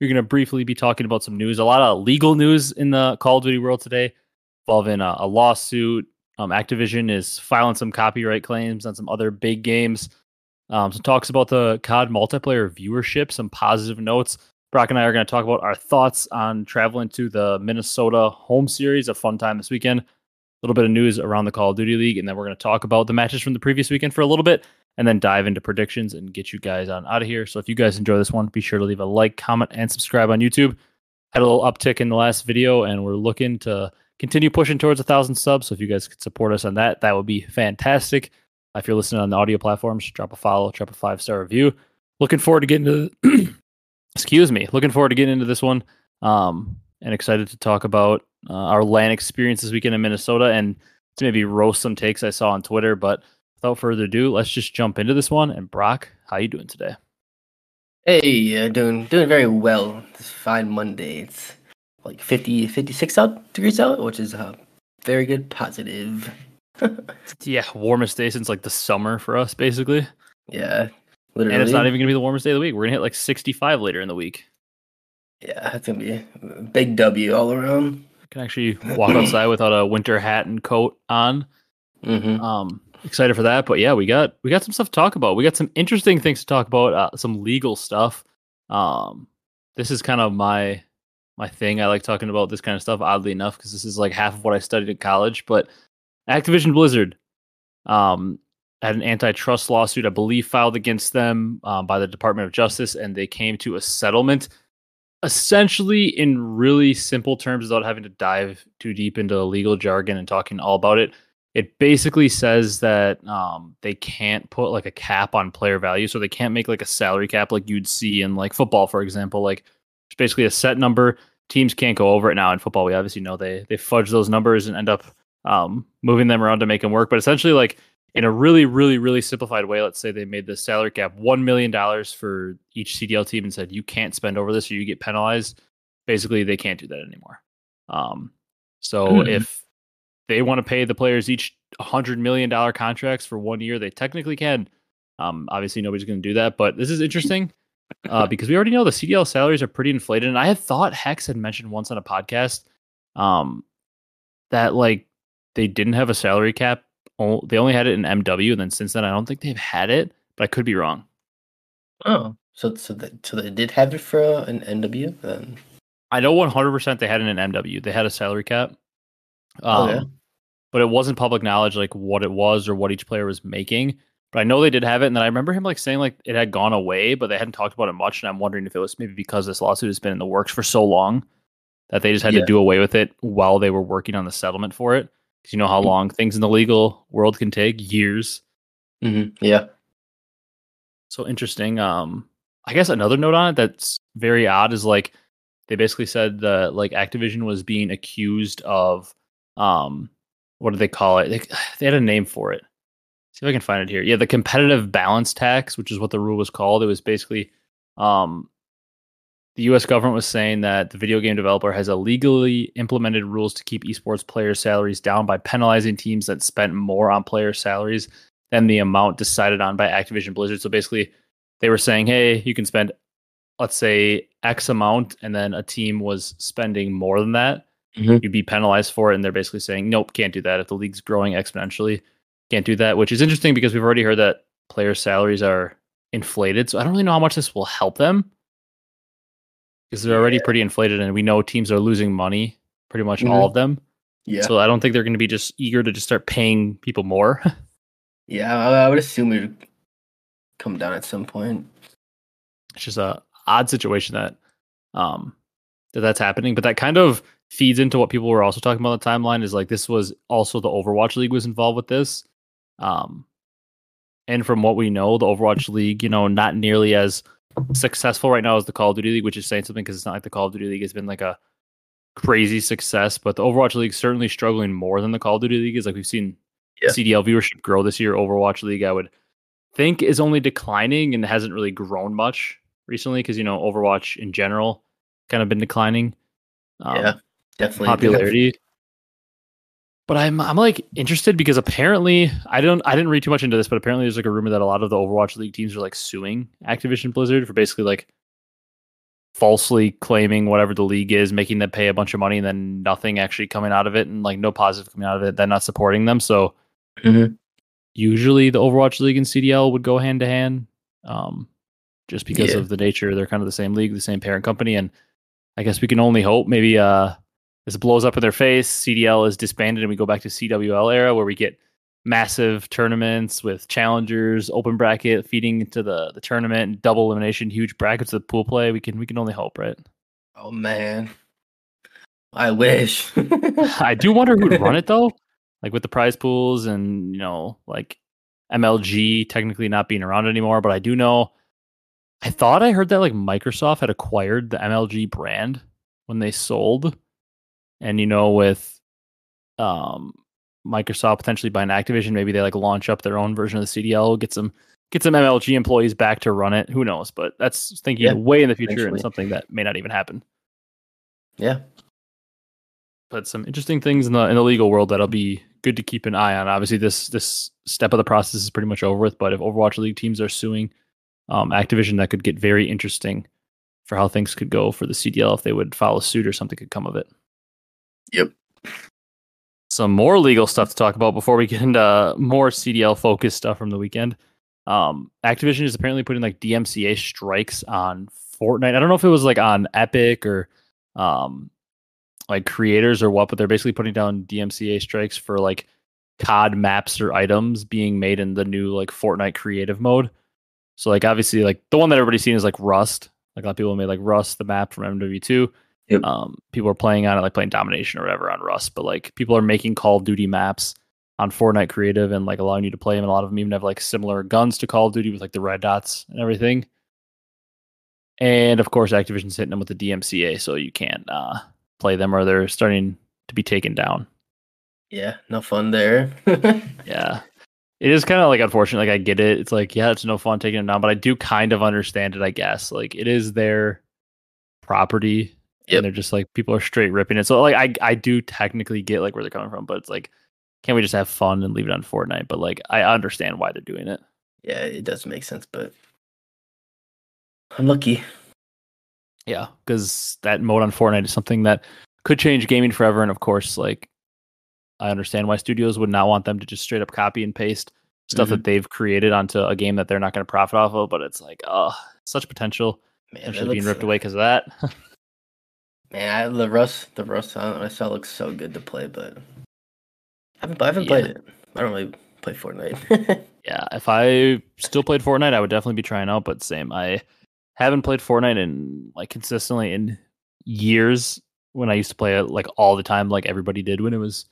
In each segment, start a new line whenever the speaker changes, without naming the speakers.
we're going to briefly be talking about some news, a lot of legal news in the Call of Duty world today involving a, a lawsuit. Um, Activision is filing some copyright claims on some other big games. Um, some talks about the COD multiplayer viewership, some positive notes. Brock and I are going to talk about our thoughts on traveling to the Minnesota home series, a fun time this weekend. A little bit of news around the Call of Duty League, and then we're going to talk about the matches from the previous weekend for a little bit, and then dive into predictions and get you guys on out of here. So if you guys enjoy this one, be sure to leave a like, comment, and subscribe on YouTube. Had a little uptick in the last video, and we're looking to continue pushing towards a thousand subs. So if you guys could support us on that, that would be fantastic. If you're listening on the audio platforms, drop a follow, drop a five star review. Looking forward to getting to, excuse me, looking forward to getting into this one. Um, and excited to talk about uh, our LAN experience this weekend in Minnesota and to maybe roast some takes I saw on Twitter. But without further ado, let's just jump into this one. And Brock, how you doing today?
Hey, uh, doing doing very well. It's fine Monday. It's like 50, 56 out degrees out, which is a very good, positive.
yeah, warmest day since like the summer for us, basically.
Yeah,
literally. And it's not even gonna be the warmest day of the week. We're gonna hit like sixty-five later in the week.
Yeah, it's gonna be a big W all around.
I can actually walk outside without a winter hat and coat on.
Mm-hmm.
Um, excited for that. But yeah, we got we got some stuff to talk about. We got some interesting things to talk about. Uh, some legal stuff. Um, this is kind of my my thing. I like talking about this kind of stuff. Oddly enough, because this is like half of what I studied in college. But Activision Blizzard, um, had an antitrust lawsuit, I believe, filed against them um, by the Department of Justice, and they came to a settlement. Essentially, in really simple terms, without having to dive too deep into legal jargon and talking all about it, it basically says that um, they can't put like a cap on player value, so they can't make like a salary cap like you'd see in like football, for example. Like it's basically a set number. Teams can't go over it now in football. We obviously know they they fudge those numbers and end up um, moving them around to make them work. But essentially, like in a really, really, really simplified way, let's say they made the salary cap one million dollars for each CDL team and said you can't spend over this or you get penalized. Basically, they can't do that anymore. Um, so mm-hmm. if they want to pay the players each hundred million dollar contracts for one year, they technically can. Um, obviously, nobody's going to do that, but this is interesting uh, because we already know the CDL salaries are pretty inflated. And I had thought Hecz had mentioned once on a podcast um, that like they didn't have a salary cap. They only had it in MW, and then since then, I don't think they've had it. But I could be wrong.
Oh, so so they, so they did have it for uh, an MW then.
I know 100 percent they had it in MW. They had a salary cap. Um, okay. But it wasn't public knowledge like what it was or what each player was making. But I know they did have it, and then I remember him like saying like it had gone away, but they hadn't talked about it much. And I'm wondering if it was maybe because this lawsuit has been in the works for so long that they just had yeah. to do away with it while they were working on the settlement for it. Because you know how mm-hmm. long things in the legal world can take years.
Mm-hmm. Yeah.
So interesting. Um, I guess another note on it that's very odd is like they basically said that like Activision was being accused of um, what do they call it? They, they had a name for it. See if I can find it here. Yeah, the competitive balance tax, which is what the rule was called. It was basically um, the US government was saying that the video game developer has illegally implemented rules to keep esports players' salaries down by penalizing teams that spent more on player salaries than the amount decided on by Activision Blizzard. So basically, they were saying, hey, you can spend, let's say, X amount, and then a team was spending more than that. Mm-hmm. You'd be penalized for it. And they're basically saying, nope, can't do that. If the league's growing exponentially, can't do that, which is interesting because we've already heard that players' salaries are inflated. So I don't really know how much this will help them because they're already yeah. pretty inflated, and we know teams are losing money, pretty much mm-hmm. all of them. Yeah. So I don't think they're going to be just eager to just start paying people more.
yeah, I would assume it would come down at some point.
It's just a odd situation that um that that's happening, but that kind of feeds into what people were also talking about the timeline is like this was also the Overwatch League was involved with this. Um and from what we know, the Overwatch League, you know, not nearly as successful right now as the Call of Duty League, which is saying something because it's not like the Call of Duty League has been like a crazy success, but the Overwatch League certainly struggling more than the Call of Duty League is. Like we've seen
Yeah.
CDL viewership grow this year. Overwatch League, I would think, is only declining and hasn't really grown much recently because you know Overwatch in general kind of been declining. Um,
yeah, definitely
popularity. But I'm I'm like interested because apparently I don't I didn't read too much into this, but apparently there's like a rumor that a lot of the Overwatch League teams are like suing Activision Blizzard for basically like falsely claiming whatever the league is, making them pay a bunch of money and then nothing actually coming out of it and like no positive coming out of it, then not supporting them. So
Mhm.
usually the Overwatch League and CDL would go hand to hand. Um just because
Yeah.
of the nature they're kind of the same league, the same parent company. And I guess we can only hope maybe uh this blows up in their face. CDL is disbanded and we go back to CWL era where we get massive tournaments with challengers, open bracket, feeding into the, the tournament, double elimination, huge brackets of pool play. We can we can only hope, right?
Oh man, I wish.
I do wonder who'd run it though. Like with the prize pools and you know, like MLG technically not being around anymore, but I do know I thought I heard that like Microsoft had acquired the MLG brand when they sold. And you know, with um Microsoft potentially buying Activision, maybe they like launch up their own version of the CDL, get some get some MLG employees back to run it. Who knows? But that's thinking
Yeah,
way in the future and something that may not even happen.
yeah,
but some interesting things in the in the legal world that'll be good to keep an eye on. Obviously, this this step of the process is pretty much over with. But if Overwatch League teams are suing um, Activision, that could get very interesting for how things could go for the CDL if they would follow suit or something could come of it.
Yep.
Some more legal stuff to talk about before we get into more CDL focused stuff from the weekend. Um, Activision is apparently putting like DMCA strikes on Fortnite. I don't know if it was like on Epic or um, like creators or what, but they're basically putting down DMCA strikes for like COD maps or items being made in the new like Fortnite creative mode. So like obviously like the one that everybody's seen is like Rust. Like a lot of people made like Rust the map from MW2.
Yep.
Um, people are playing on it like playing Domination or whatever on Rust, but like people are making Call of Duty maps on Fortnite creative and like allowing you to play them. And a lot of them even have like similar guns to Call of Duty with like the red dots and everything. And of course, Activision's hitting them with the DMCA, so you can't uh, play them or they're starting to be taken down.
yeah, no fun there.
Yeah. It is kind of like unfortunate. Like I get it. It's like, yeah, it's no fun taking them down, but I do kind of understand it, I guess. Like it is their property.
Yep.
And they're just like people are straight ripping it. So like I I do technically get like where they're coming from, but it's like, can't we just have fun and leave it on Fortnite? But like I understand why they're doing it.
yeah, it does make sense, but unlucky.
Yeah, because that mode on Fortnite is something that could change gaming forever. And of course, like I understand why studios would not want them to just straight up copy and paste stuff that mm-hmm. they've created onto a game that they're not going to profit off of. But it's like, oh, such potential
Man,
potentially being ripped away because of that.
Man, I, the Rust, the Rust I I saw looks so good to play, but I haven't, I haven't
Yeah.
played it. I don't really play Fortnite.
yeah, if I still played Fortnite, I would definitely be trying out. But same, I haven't played Fortnite in like consistently in years. When I used to play it like all the time, like everybody did when it was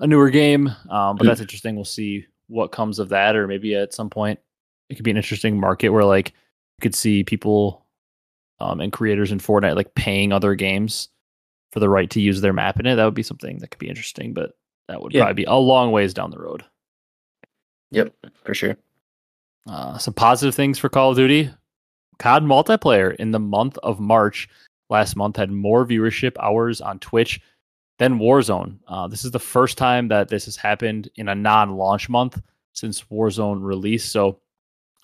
a newer game. Um, but
Mm.
that's interesting. We'll see what comes of that, or maybe at some point it could be an interesting market where like you could see people um, and creators in Fortnite like paying other games for the right to use their map in it. That would be something that could be interesting, but that would
Yeah.
probably be a long ways down the road.
yep, for sure.
Uh, some positive things for Call of Duty. COD multiplayer in the month of March last month had more viewership hours on Twitch than Warzone. Uh, this is the first time that this has happened in a non-launch month since Warzone release. So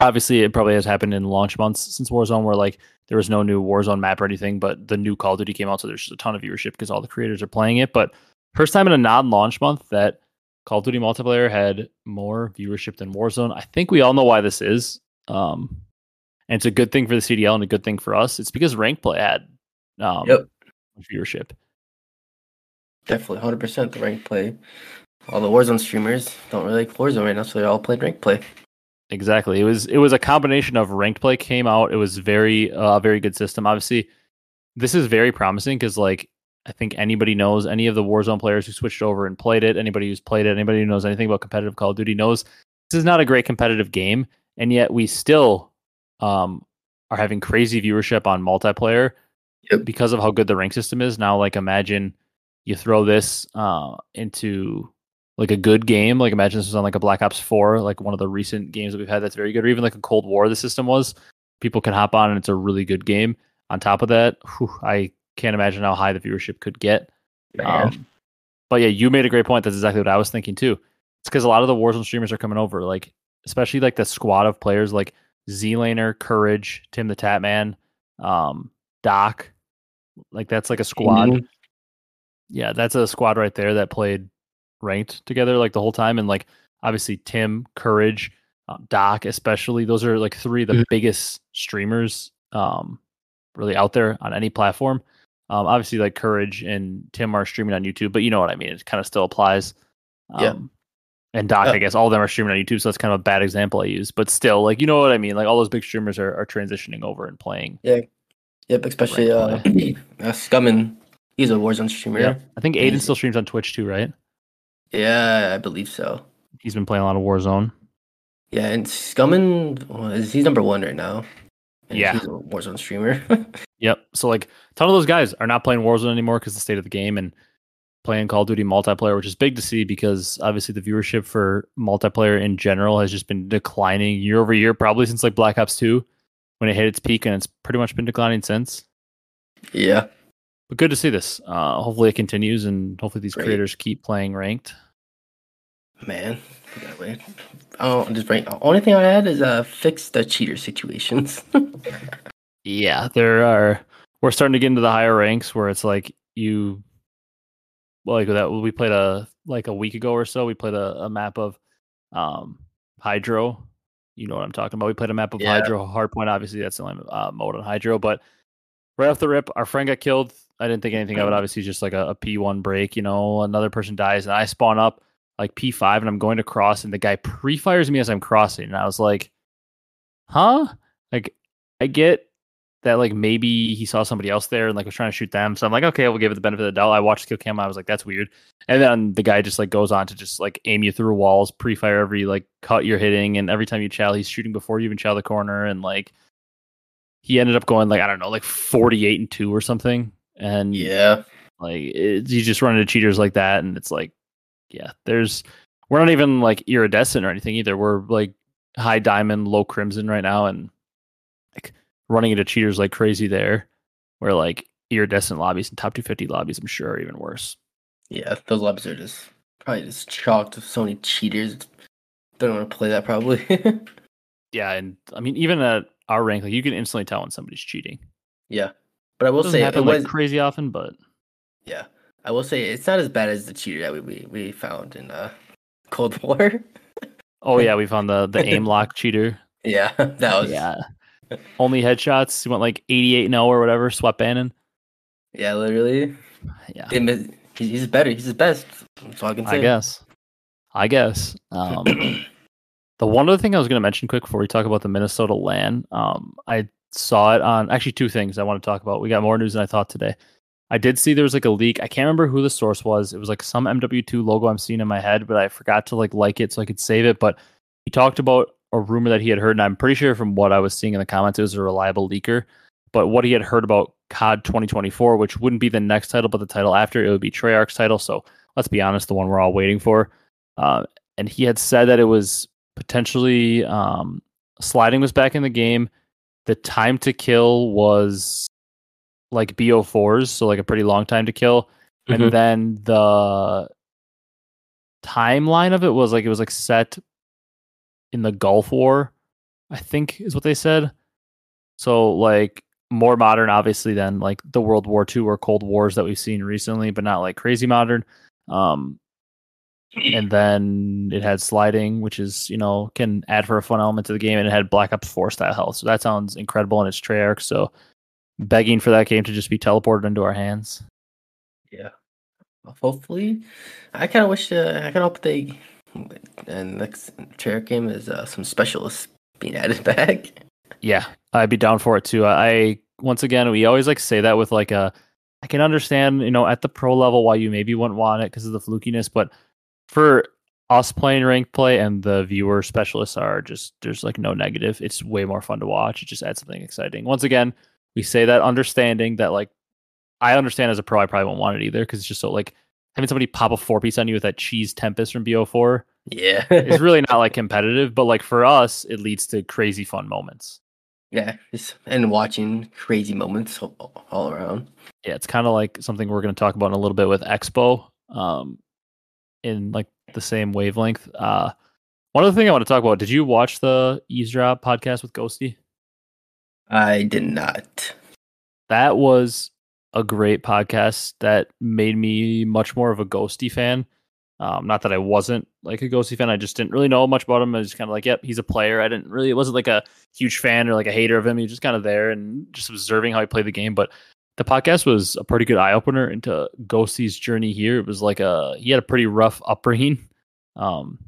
obviously, it probably has happened in launch months since Warzone, where like there was no new Warzone map or anything, but the new Call of Duty came out, so there's just a ton of viewership because all the creators are playing it. But first time in a non-launch month that Call of Duty multiplayer had more viewership than Warzone. I think we all know why this is. Um, and it's a good thing for the CDL and a good thing for us. It's because rank play had um,
Yep.
viewership.
Definitely, hundred percent the rank play. All the Warzone streamers don't really like Warzone right now, so they all played rank play.
Exactly. It was it was a combination of ranked play came out. It was very uh very good system. Obviously, this is very promising because like I think anybody knows any of the Warzone players who switched over and played it, anybody who's played it, anybody who knows anything about competitive Call of Duty knows this is not a great competitive game, and yet we still um are having crazy viewership on multiplayer
Yep.
because of how good the rank system is. Now, like imagine you throw this uh, into like a good game. Like imagine this was on like a Black Ops Four, like one of the recent games that we've had that's very good, or even like a Cold War. The system was people can hop on and it's a really good game. On top of that, whew, I can't imagine how high the viewership could get. Um, but yeah, you made a great point. That's exactly what I was thinking too. It's because a lot of the Warzone streamers are coming over, like especially like the squad of players like Z-Laner, Courage, Tim the Tatman, um, Doc. Like that's like a squad.
Mhm.
Yeah, that's a squad right there that played ranked together like the whole time, and like obviously Tim, Courage, um, Doc, especially those are like three of the
Mhm.
biggest streamers um, really out there on any platform. Um, obviously, like Courage and Tim are streaming on YouTube, but you know what I mean. It kind of still applies. Um,
Yeah.
And Doc,
Uh,
I guess all of them are streaming on YouTube, so that's kind of a bad example I use. But still, like you know what I mean. Like all those big streamers are, are transitioning over and playing. Yeah.
Yep, especially uh, uh Scummn. He's a Warzone streamer.
Yeah, I think
Aydan
still streams on Twitch too, right?
Yeah, I believe so.
He's been playing a lot of Warzone.
Yeah, and Scummn was he's number one right now. And
Yeah.
he's a Warzone streamer.
Yep. So like a ton of those guys are not playing Warzone anymore because the state of the game and playing Call of Duty multiplayer, which is big to see because obviously the viewership for multiplayer in general has just been declining year over year, probably since like Black Ops 2 when it hit its peak, and it's pretty much been declining since.
yeah,
But good to see this. Uh, hopefully it continues, and hopefully these
Great.
creators keep playing ranked.
man. Oh, just bring. Only thing I had is uh fix the cheater situations.
Yeah, there are. We're starting to get into the higher ranks where it's like you, well, like that. We played a like a week ago or so. We played a, a map of um Hydro. You know what I'm talking about. We played a map of
Yeah.
Hydro Hardpoint. Obviously, that's the only uh, mode on Hydro. But right off the rip, our friend got killed. I didn't think anything of it. Obviously, just like a, a P1 break. You know, another person dies, and I spawn up like P5, and I'm going to cross, and the guy pre-fires me as I'm crossing, and I was like, "Huh?" Like, I get that like maybe he saw somebody else there and like was trying to shoot them. So I'm like, okay, we'll give it the benefit of the doubt. I watched kill cam. I was like, that's weird. And then the guy just like goes on to just like aim you through walls, pre-fire every like cut you're hitting, and every time you chow, he's shooting before you even chow the corner. And like he ended up going like I don't know, like 48 and two or something. And
yeah,
like it, you just run into cheaters like that, and it's like, yeah, there's we're not even like iridescent or anything either. We're like high diamond, low crimson right now, and like running into cheaters like crazy there. Where like iridescent lobbies and top 250 lobbies, I'm sure are even worse.
yeah. Those lobbies are just probably just chalked with so many cheaters. They Don't want to play that probably.
Yeah, and I mean even at our rank, like you can instantly tell when somebody's cheating.
yeah, but I will say it
happen
was
like crazy often, but
yeah. I will say it's not as bad as the cheater that we we, we found in uh Cold War.
oh yeah, we found the the aim lock cheater.
yeah, that was
yeah, only headshots. He went like 88 0 or whatever. Swept Bannon.
yeah, literally.
Yeah.
He- He's better. He's his best. That's all I can say.
I guess. I guess. Um, the one other thing I was going to mention quick before we talk about the Minnesota LAN, um, I saw it on actually two things I want to talk about. We got more news than I thought today. I did see there was like a leak. I can't remember who the source was. It was like some MW2 logo I'm seeing in my head, but I forgot to like like it so I could save it. But he talked about a rumor that he had heard, and I'm pretty sure from what I was seeing in the comments, it was a reliable leaker. But what he had heard about COD 2024, which wouldn't be the next title, but the title after, it would be Treyarch's title. So let's be honest, the one we're all waiting for. Uh, and he had said that it was potentially um, sliding was back in the game. The time to kill was like BO4s, so like a pretty long time to kill.
Mhm.
And then the timeline of it was like it was like set in the Gulf War, I think is what they said. So like more modern, obviously, than like the World War II or Cold Wars that we've seen recently, but not like crazy modern. Um, and then it had sliding, which is you know can add for a fun element to the game, and it had Black Ops Four style health. So that sounds incredible, and it's Treyarch. So begging for that game to just be teleported into our hands.
Yeah. Hopefully, I kind of wish. Uh, I kind of hope they. And next chair game is uh, some specialists being added back.
Yeah, I'd be down for it too. I once again, we always like say that with like a. I can understand, you know, at the pro level why you maybe wouldn't want it because of the flukiness, but for us playing ranked play and the viewer specialists are just there's like no negative. It's way more fun to watch. It just adds something exciting. Once again, We say that understanding that like I understand as a pro, I probably won't want it either because it's just so like having somebody pop a four piece on you with that cheese tempest from BO4
Yeah.
it's really not like competitive, but like for us, it leads to crazy fun moments.
yeah. And watching crazy moments all, all around.
Yeah, it's kind of like something we're going to talk about in a little bit with Expo, um, in like the same wavelength. Uh, one other thing I want to talk about. Did you watch the Eavesdrop podcast with Ghosty?
I did not.
That was a great podcast that made me much more of a Ghosty fan. Um, not that I wasn't like a Ghosty fan, I just didn't really know much about him. I was kind of like, yep, he's a player. I didn't really, it wasn't like a huge fan or like a hater of him. He was just kind of there and just observing how he played the game. But the podcast was a pretty good eye opener into Ghosty's journey here. It was like a, he had a pretty rough upbringing. Um,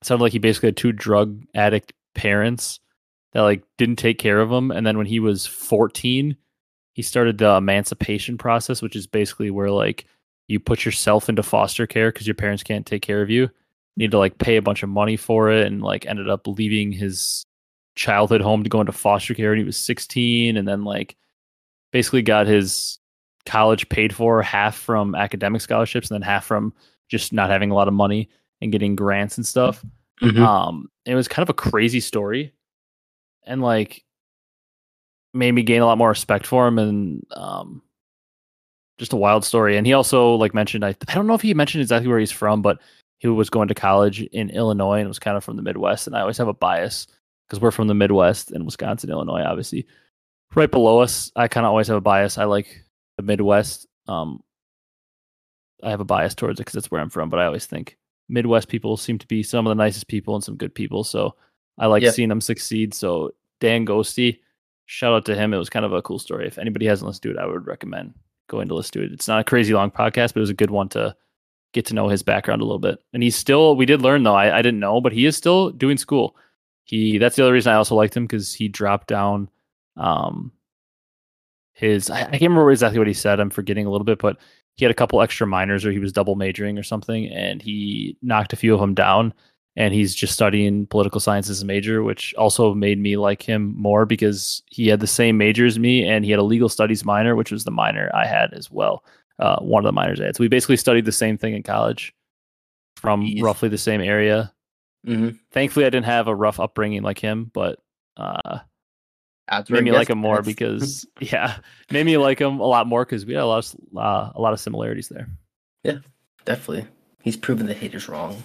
it sounded like he basically had two drug addict parents that like didn't take care of him. And then when he was 14, he started the emancipation process, which is basically where like you put yourself into foster care because your parents can't take care of you. you. Need to like pay a bunch of money for it, and like ended up leaving his childhood home to go into foster care and he was 16, and then like basically got his college paid for half from academic scholarships and then half from just not having a lot of money and getting grants and stuff.
Mhm.
Um, it was kind of a crazy story, and like made me gain a lot more respect for him, and um, just a wild story. And he also like mentioned, I I don't know if he mentioned exactly where he's from, but he was going to college in Illinois and was kind of from the Midwest. And I always have a bias because we're from the Midwest and Wisconsin, Illinois, obviously. Right below us, I kind of always have a bias. I like the Midwest. Um, I have a bias towards it because that's where I'm from, but I always think Midwest people seem to be some of the nicest people and some good people. So I like
Yeah.
seeing them succeed. So Dan Ghosty, shout out to him. It was kind of a cool story. If anybody hasn't listened to it, I would recommend going to listen to it. It's not a crazy long podcast, but it was a good one to get to know his background a little bit. And he's still, we did learn though, I, I didn't know, but he is still doing school. He, that's the other reason I also liked him because he dropped down um his, I, I can't remember exactly what he said. I'm forgetting a little bit, but he had a couple extra minors or he was double majoring or something and he knocked a few of them down and he's just studying political science as a major which also made me like him more because he had the same major as me and he had a legal studies minor which was the minor i had as well uh, one of the minors i had so we basically studied the same thing in college from
Jeez.
roughly the same area
Mm-hmm.
thankfully i didn't have a rough upbringing like him but uh,
That's
made me like him more because yeah made me like him a lot more because we had a lot of uh, a lot of similarities there Yeah,
definitely he's proven the haters wrong.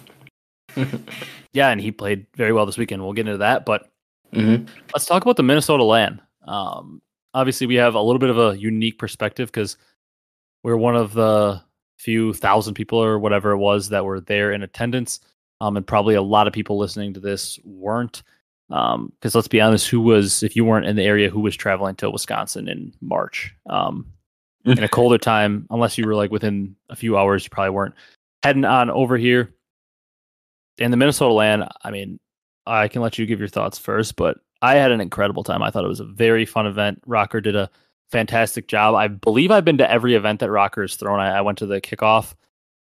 yeah and he played very well this weekend we'll get into that but
hmm
let's talk about the Minnesota LAN. Um, obviously, we have a little bit of a unique perspective because we're one of the few thousand people or whatever it was that were there in attendance. Um, and probably a lot of people listening to this weren't. Because let's be honest, who was, if you weren't in the area, who was traveling to Wisconsin in March? Um, in a colder time, unless you were like within a few hours, you probably weren't heading on over here. In the Minnesota LAN, I mean, I can let you give your thoughts first, but I had an incredible time. I thought it was a very fun event. ROKKR did a fantastic job. I believe I've been to every event that ROKKR has thrown. I, I went to the kickoff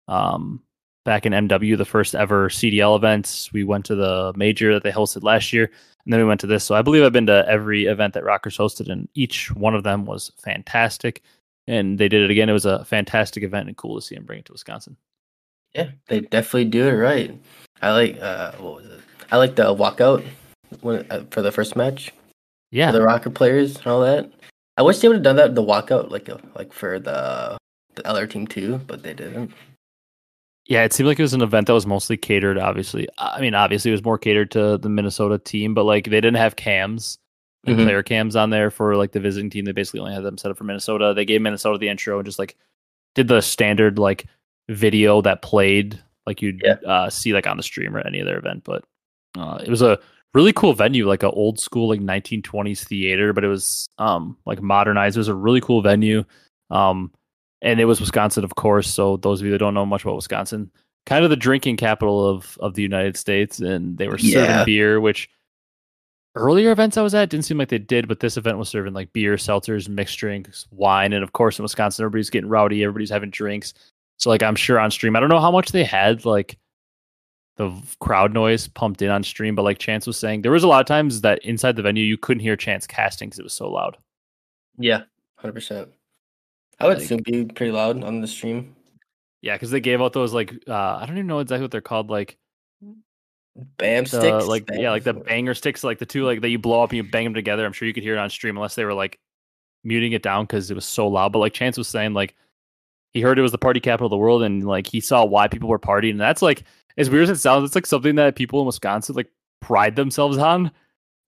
um, back in MW, the first ever CDL events. We went to the major that they hosted last year, and then we went to this. So I believe I've been to every event that ROKKR's hosted, and each one of them was fantastic. And they did it again. It was a fantastic event and cool to see them bring it to Wisconsin.
Yeah, they definitely do it right. I like uh, what was it? I like the walkout when, uh, for the first match.
Yeah,
the ROKKR players and all that. I wish they would have done that the walkout like uh, like for the the other team too, but they didn't.
Yeah, it seemed like it was an event that was mostly catered. Obviously, I mean, obviously, it was more catered to the Minnesota team, but like they didn't have cams, like
Mhm.
player cams on there for like the visiting team. They basically only had them set up for Minnesota. They gave Minnesota the intro and just like did the standard like video that played like you'd
Yeah.
uh, see like on the stream or any other event. But uh, it was a really cool venue, like an old school like 1920s theater, but it was um like modernized. It was a really cool venue. Um, and it was Wisconsin, of course. So those of you that don't know much about Wisconsin, kind of the drinking capital of of the United States, and they were serving
Yeah.
beer, which earlier events I was at didn't seem like they did, but this event was serving like beer, seltzers, mixed drinks, wine, and of course in Wisconsin, everybody's getting rowdy, everybody's having drinks. So like I'm sure on stream, I don't know how much they had like the crowd noise pumped in on stream, but like Chance was saying, there was a lot of times that inside the venue you couldn't hear Chance casting because it was so loud.
Yeah, hundred percent. I would
Like-
assume be pretty loud on the stream.
Yeah, because they gave out those like uh, I don't even know exactly what they're called, like
Bam
the
sticks.
like yeah, like the banger sticks, like the two like that you blow up and you bang them together. I'm sure you could hear it on stream unless they were like muting it down because it was so loud. But like Chance was saying, like he heard it was the party capital of the world, and like he saw why people were partying. And that's like as weird as it sounds, it's like something that people in Wisconsin like pride themselves on.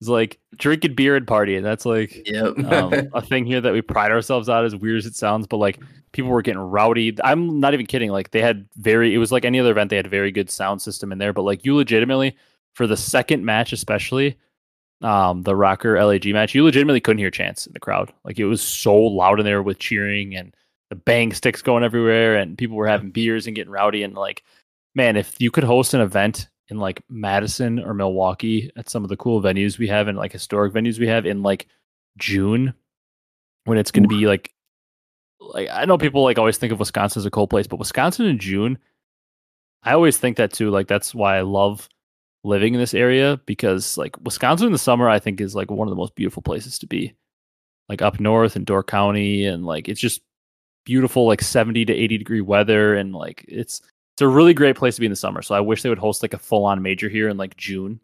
It's like drinking beer and partying. That's like
Yep.
um, a thing here that we pride ourselves on, as weird as it sounds. But like people were getting rowdy. I'm not even kidding. Like they had very, it was like any other event. They had a very good sound system in there. But like you legitimately, for the second match especially, um, the ROKKR LAG match, you legitimately couldn't hear chants in the crowd. Like it was so loud in there with cheering and the bang sticks going everywhere, and people were having beers and getting rowdy. And like, man, if you could host an event in like Madison or Milwaukee at some of the cool venues we have and like historic venues we have in like June when it's going to be like like I know people like always think of Wisconsin as a cold place, but Wisconsin in June, I always think that too. Like that's why I love living in this area because like Wisconsin in the summer, I think is like one of the most beautiful places to be. Like up north in Door County, and like it's just beautiful, like seventy to eighty degree weather, and like it's it's a really great place to be in the summer. So I wish they would host like a full on major here in like June.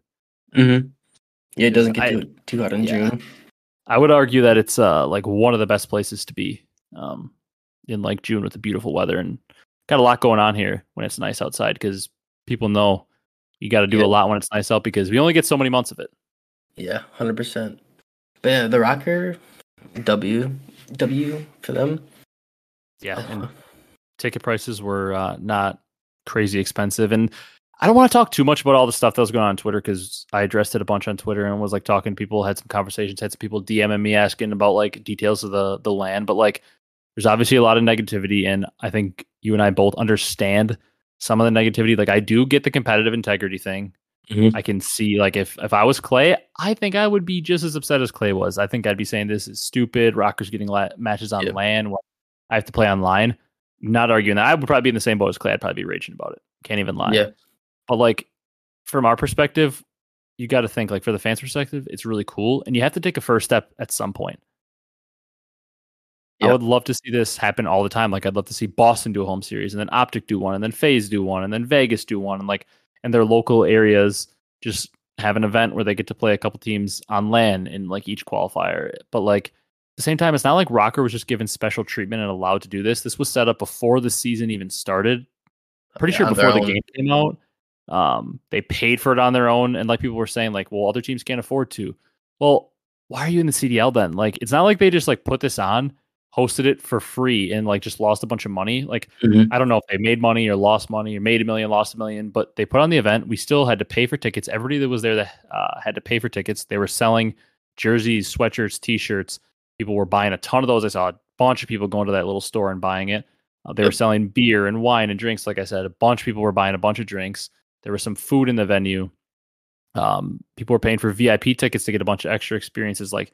hmm Yeah, it doesn't get
I-
too, too hot in
yeah.
June.
I would argue that it's uh like one of the best places to be um in like June with the beautiful weather and got a lot going on here when it's nice outside because people know you got to do
Yeah.
a lot when it's nice out because we only get so many months of it.
Yeah, hundred percent. But yeah, the ROKKR W W for them.
Yeah, and ticket prices were uh, not crazy expensive and I don't want to talk too much about all the stuff that was going on on Twitter because I addressed it a bunch on Twitter and was like talking to people, had some conversations, had some people DMing me asking about like details of the the LAN, but like there's obviously a lot of negativity and I think you and I both understand some of the negativity. Like I do get the competitive integrity thing.
Mhm.
I can see like if if I was Clay, I think I would be just as upset as Clay was. I think I'd be saying this is stupid. ROKKR's getting la- matches on
Yep.
LAN. I have to play online. Not arguing that. I would probably be in the same boat as Clay. I'd probably be raging about it. Can't even lie.
Yeah.
But like from our perspective, you got to think like for the fans' perspective, it's really cool, and you have to take a first step at some point. I would love to see this happen all the time. Like I'd love to see Boston do a home series, and then Optic do one, and then FaZe do one, and then Vegas do one, and like and their local areas just have an event where they get to play a couple teams on LAN in like each qualifier. But like the same time, it's not like ROKKR was just given special treatment and allowed to do this. This was set up before the season even started. Pretty
Yeah,
sure before the
own.
game came out. Um, they paid for it on their own, and like people were saying, like, well, other teams can't afford to. Well, why are you in the CDL then? Like, it's not like they just like put this on, hosted it for free, and like just lost a bunch of money. Like,
Mhm.
I don't know if they made money or lost money or made a million, lost a million, but they put on the event. We still had to pay for tickets. Everybody that was there that uh, had to pay for tickets. They were selling jerseys, sweatshirts, t-shirts. People were buying a ton of those. I saw a bunch of people going to that little store and buying it. Uh, they were selling beer and wine and drinks. Like I said, a bunch of people were buying a bunch of drinks. There was some food in the venue. Um, people were paying for VIP tickets to get a bunch of extra experiences. Like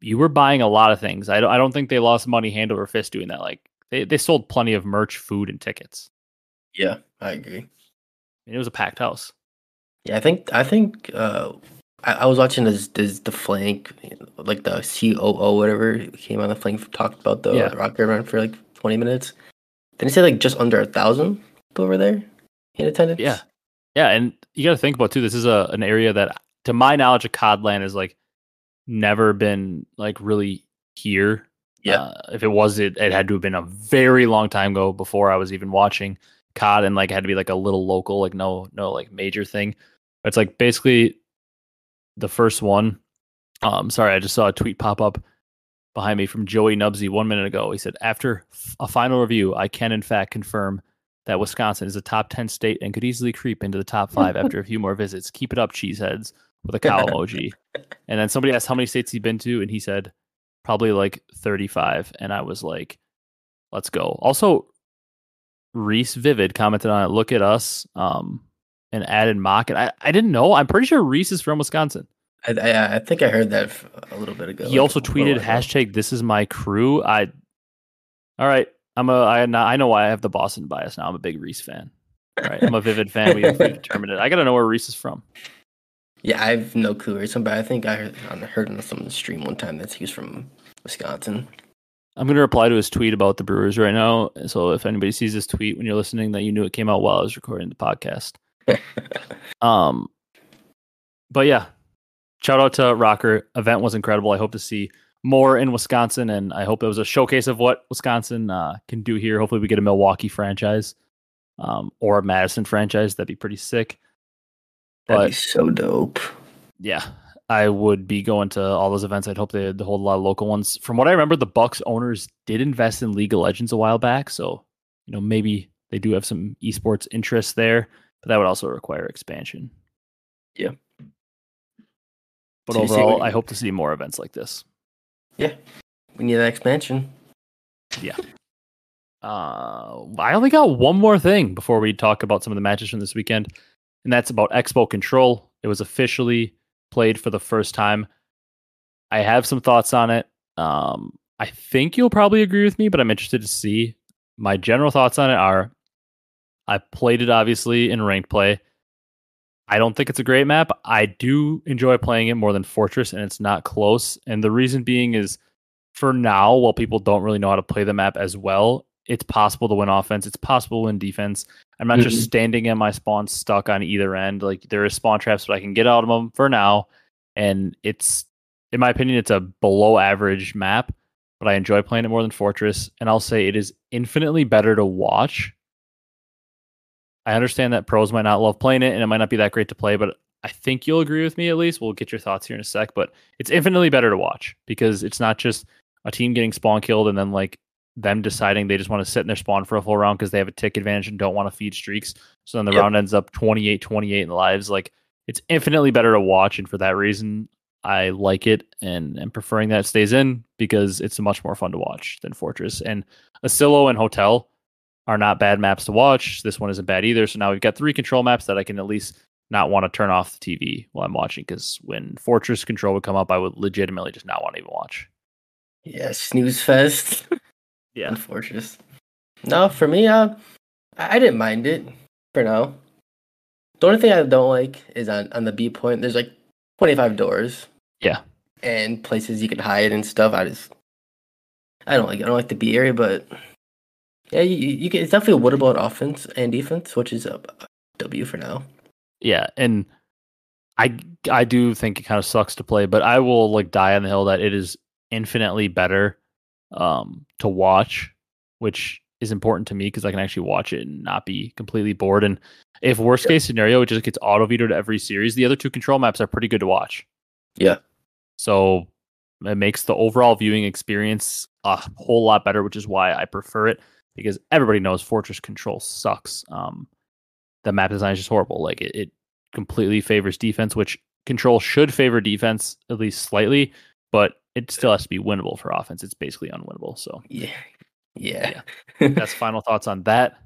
you were buying a lot of things. I don't, I don't think they lost money hand over fist doing that. Like they, they sold plenty of merch, food, and tickets.
Yeah, I agree.
I mean, it was a packed house.
Yeah, I think I think uh, I, I was watching this, this the flank, like the COO whatever came on the flank talked about the
Yeah.
ROKKR event for like twenty minutes. Didn't he say like just under a thousand people over there in attendance?
Yeah. Yeah, and you got to think about too. This is a an area that, to my knowledge, of Codland is like never been like really here.
Yeah.
Uh, if it was, it it had to have been a very long time ago before I was even watching COD, and like it had to be like a little local, like no no like major thing. It's like basically the first one. Um, sorry, I just saw a tweet pop up behind me from Joey Nubsy one minute ago. He said, "After a final review, I can in fact confirm that Wisconsin is a top 10 state and could easily creep into the top five after a few more visits. Keep it up, cheeseheads, with a cow emoji. And then somebody asked how many states he'd been to, and he said probably like 35. And I was like, let's go. Also, Reece Vivid commented on it. Look at us. Um, and added mock. And I, I didn't know. I'm pretty sure Reece is from Wisconsin.
I, I, I think I heard that a little bit ago.
He also
like, a little
tweeted hashtag this is my crew. I all right. I'm a I know why I have the Boston bias now. I'm a big Reece fan. All right. I'm a vivid fan. We we determined it. I gotta know where Reece is from.
Yeah, I have no clue or something. But I think I heard, I heard on some stream one time that he was from Wisconsin.
I'm gonna reply to his tweet about the Brewers right now. So if anybody sees this tweet when you're listening, that you knew it came out while I was recording the podcast. Um, but yeah, shout out to ROKKR. Event was incredible. I hope to see more in Wisconsin, and I hope it was a showcase of what Wisconsin uh, can do here. Hopefully, we get a Milwaukee franchise um, or a Madison franchise. That'd be pretty sick.
That'd be so dope.
yeah, I would be going to all those events. I'd hope they hold a lot of local ones. From what I remember, the Bucks owners did invest in League of Legends a while back, so you know maybe they do have some esports interest there, but that would also require expansion.
Yeah.
But
So
overall, I hope to see more events like this.
Yeah, we need that expansion. Yeah.
Uh, I only got one more thing before we talk about some of the matches from this weekend, and that's about Expo Control. It was officially played for the first time. I have some thoughts on it. Um, I think you'll probably agree with me, but I'm interested to see. My general thoughts on it are I played it obviously in ranked play. I don't think it's a great map. I do enjoy playing it more than Fortress, and it's not close. And the reason being is for now, while people don't really know how to play the map as well, it's possible to win offense. It's possible to win defense. I'm not just
Mhm.
standing in my spawn stuck on either end. Like there is spawn traps, but I can get out of them for now. And it's, in my opinion, it's a below average map, but I enjoy playing it more than Fortress. And I'll say it is infinitely better to watch. I understand that pros might not love playing it and it might not be that great to play, but I think you'll agree with me at least. We'll get your thoughts here in a sec, but it's infinitely better to watch because it's not just a team getting spawn killed and then like them deciding they just want to sit in their spawn for a full round because they have a tick advantage and don't want to feed streaks. So then the
Yep.
round ends up 28 28 in lives. Like it's infinitely better to watch. And for that reason, I like it and am preferring that it stays in because it's much more fun to watch than Fortress. And Asilo and Hotel are not bad maps to watch. This one isn't bad either. So now we've got three control maps that I can at least not want to turn off the TV while I'm watching because when Fortress Control would come up, I would legitimately just not want to even watch.
Yeah, snooze fest.
Yeah.
Fortress. No, for me, uh, I I didn't mind it for now. The only thing I don't like is on on the B point. There's like 25 doors.
Yeah.
And places you can hide and stuff. I just, I don't like. it. I don't like the B area, but yeah, you, you can. It's definitely a on offense and defense, which is a W for now.
Yeah, and I I do think it kind of sucks to play, but I will like die on the hill that it is infinitely better um to watch, which is important to me because I can actually watch it and not be completely bored. And if worst case scenario, it just gets auto vetoed every series, the other two control maps are pretty good to watch.
Yeah.
So it makes the overall viewing experience a whole lot better, which is why I prefer it because everybody knows Fortress Control sucks. Um, the map design is just horrible. Like it, it completely favors defense, which Control should favor defense at least slightly, but it still has to be winnable for offense. It's basically unwinnable. So
Yeah. Yeah.
that's final thoughts on that.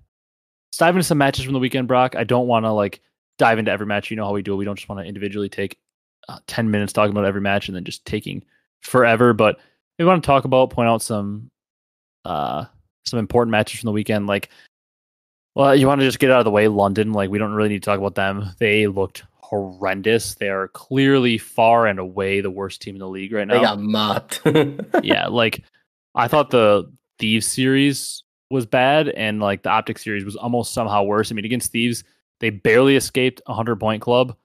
Let's dive into some matches from the weekend, Brock. I don't want to like dive into every match. You know how we do it. We don't just want to individually take uh, 10 minutes talking about every match and then just taking forever. But we want to talk about, point out some uh some important matches from the weekend. Like, well, you want to just get out of the way. London, like, we don't really need to talk about them. They looked horrendous. They are clearly far and away the worst team in the league right now
they got mopped.
yeah, like I thought the Thieves series was bad, and like the Optic series was almost somehow worse. I mean, against Thieves, they barely escaped a hundred point club,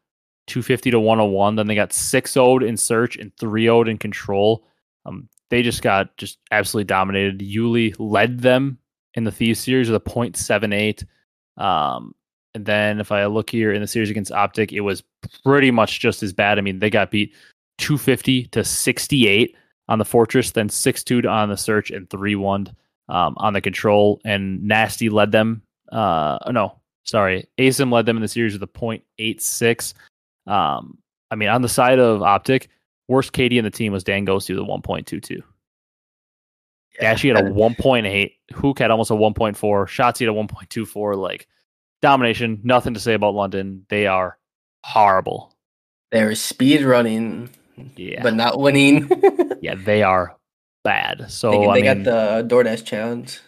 two fifty to one hundred one. Then they got six 0 in search and three 0 in control. Um, they just got just absolutely dominated. Yuli led them in the Thieves series with a point seven eight. Um, and then if I look here in the series against Optic, it was pretty much just as bad. I mean, they got beat 250 to 68 on the Fortress, then 6 2 on the Search, and 3 1 um, on the Control. And Nasty led them. Uh, no, sorry. ASIM led them in the series with a 0.86. Um, I mean, on the side of Optic, worst KD in the team was Dan Ghosty with a 1.22. Dashy had a 1.8. Hook had almost a 1.4. Shotzzy had a 1.24. Like, domination. Nothing to say about London. They are horrible.
They're speed running,
Yeah.
but not winning.
yeah, they are bad. So
they they
mean,
got the DoorDash challenge.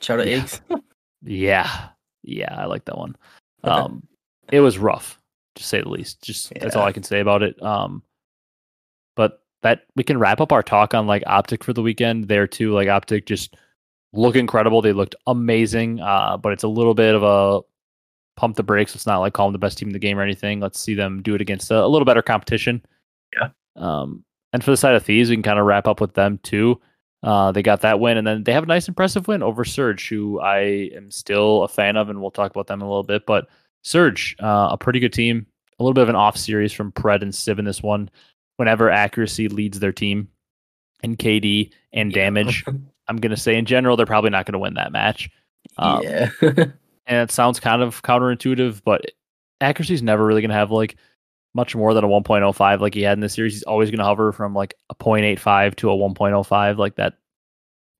Shout out
Yeah.
eggs.
yeah, yeah, I like that one. Um, it was rough to say the least. Just that's all I can say about it. Um, that we can wrap up our talk on like Optic for the weekend there too. Like Optic just look incredible. They looked amazing, uh, but it's a little bit of a pump the brakes. It's not like call them the best team in the game or anything. Let's see them do it against a, a little better competition.
Yeah.
Um, and for the side of Thieves, we can kind of wrap up with them too. Uh, they got that win, and then they have a nice, impressive win over Surge, who I am still a fan of, and we'll talk about them in a little bit. But Surge, uh, a pretty good team. A little bit of an off series from Pred and Sib in this one. Whenever accuracy leads their team, and KD and damage, I'm going to say in general they're probably not going to win that match.
Um, yeah,
and it sounds kind of counterintuitive, but accuracy is never really going to have like much more than a 1.05 like he had in this series. He's always going to hover from like a 0.85 to a 1.05, like that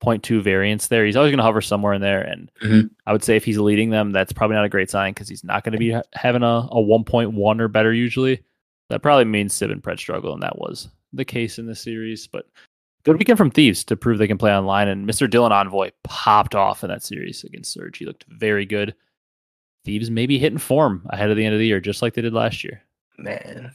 0.2 variance there. He's always going to hover somewhere in there. And
mm-hmm.
I would say if he's leading them, that's probably not a great sign because he's not going to be ha- having a, a 1.1 or better usually. That probably means Sib and Pred struggle, and that was the case in this series. But good weekend from Thieves to prove they can play online. And Mr. Dylan Envoy popped off in that series against Surge. He looked very good. Thieves maybe hitting form ahead of the end of the year, just like they did last year
man,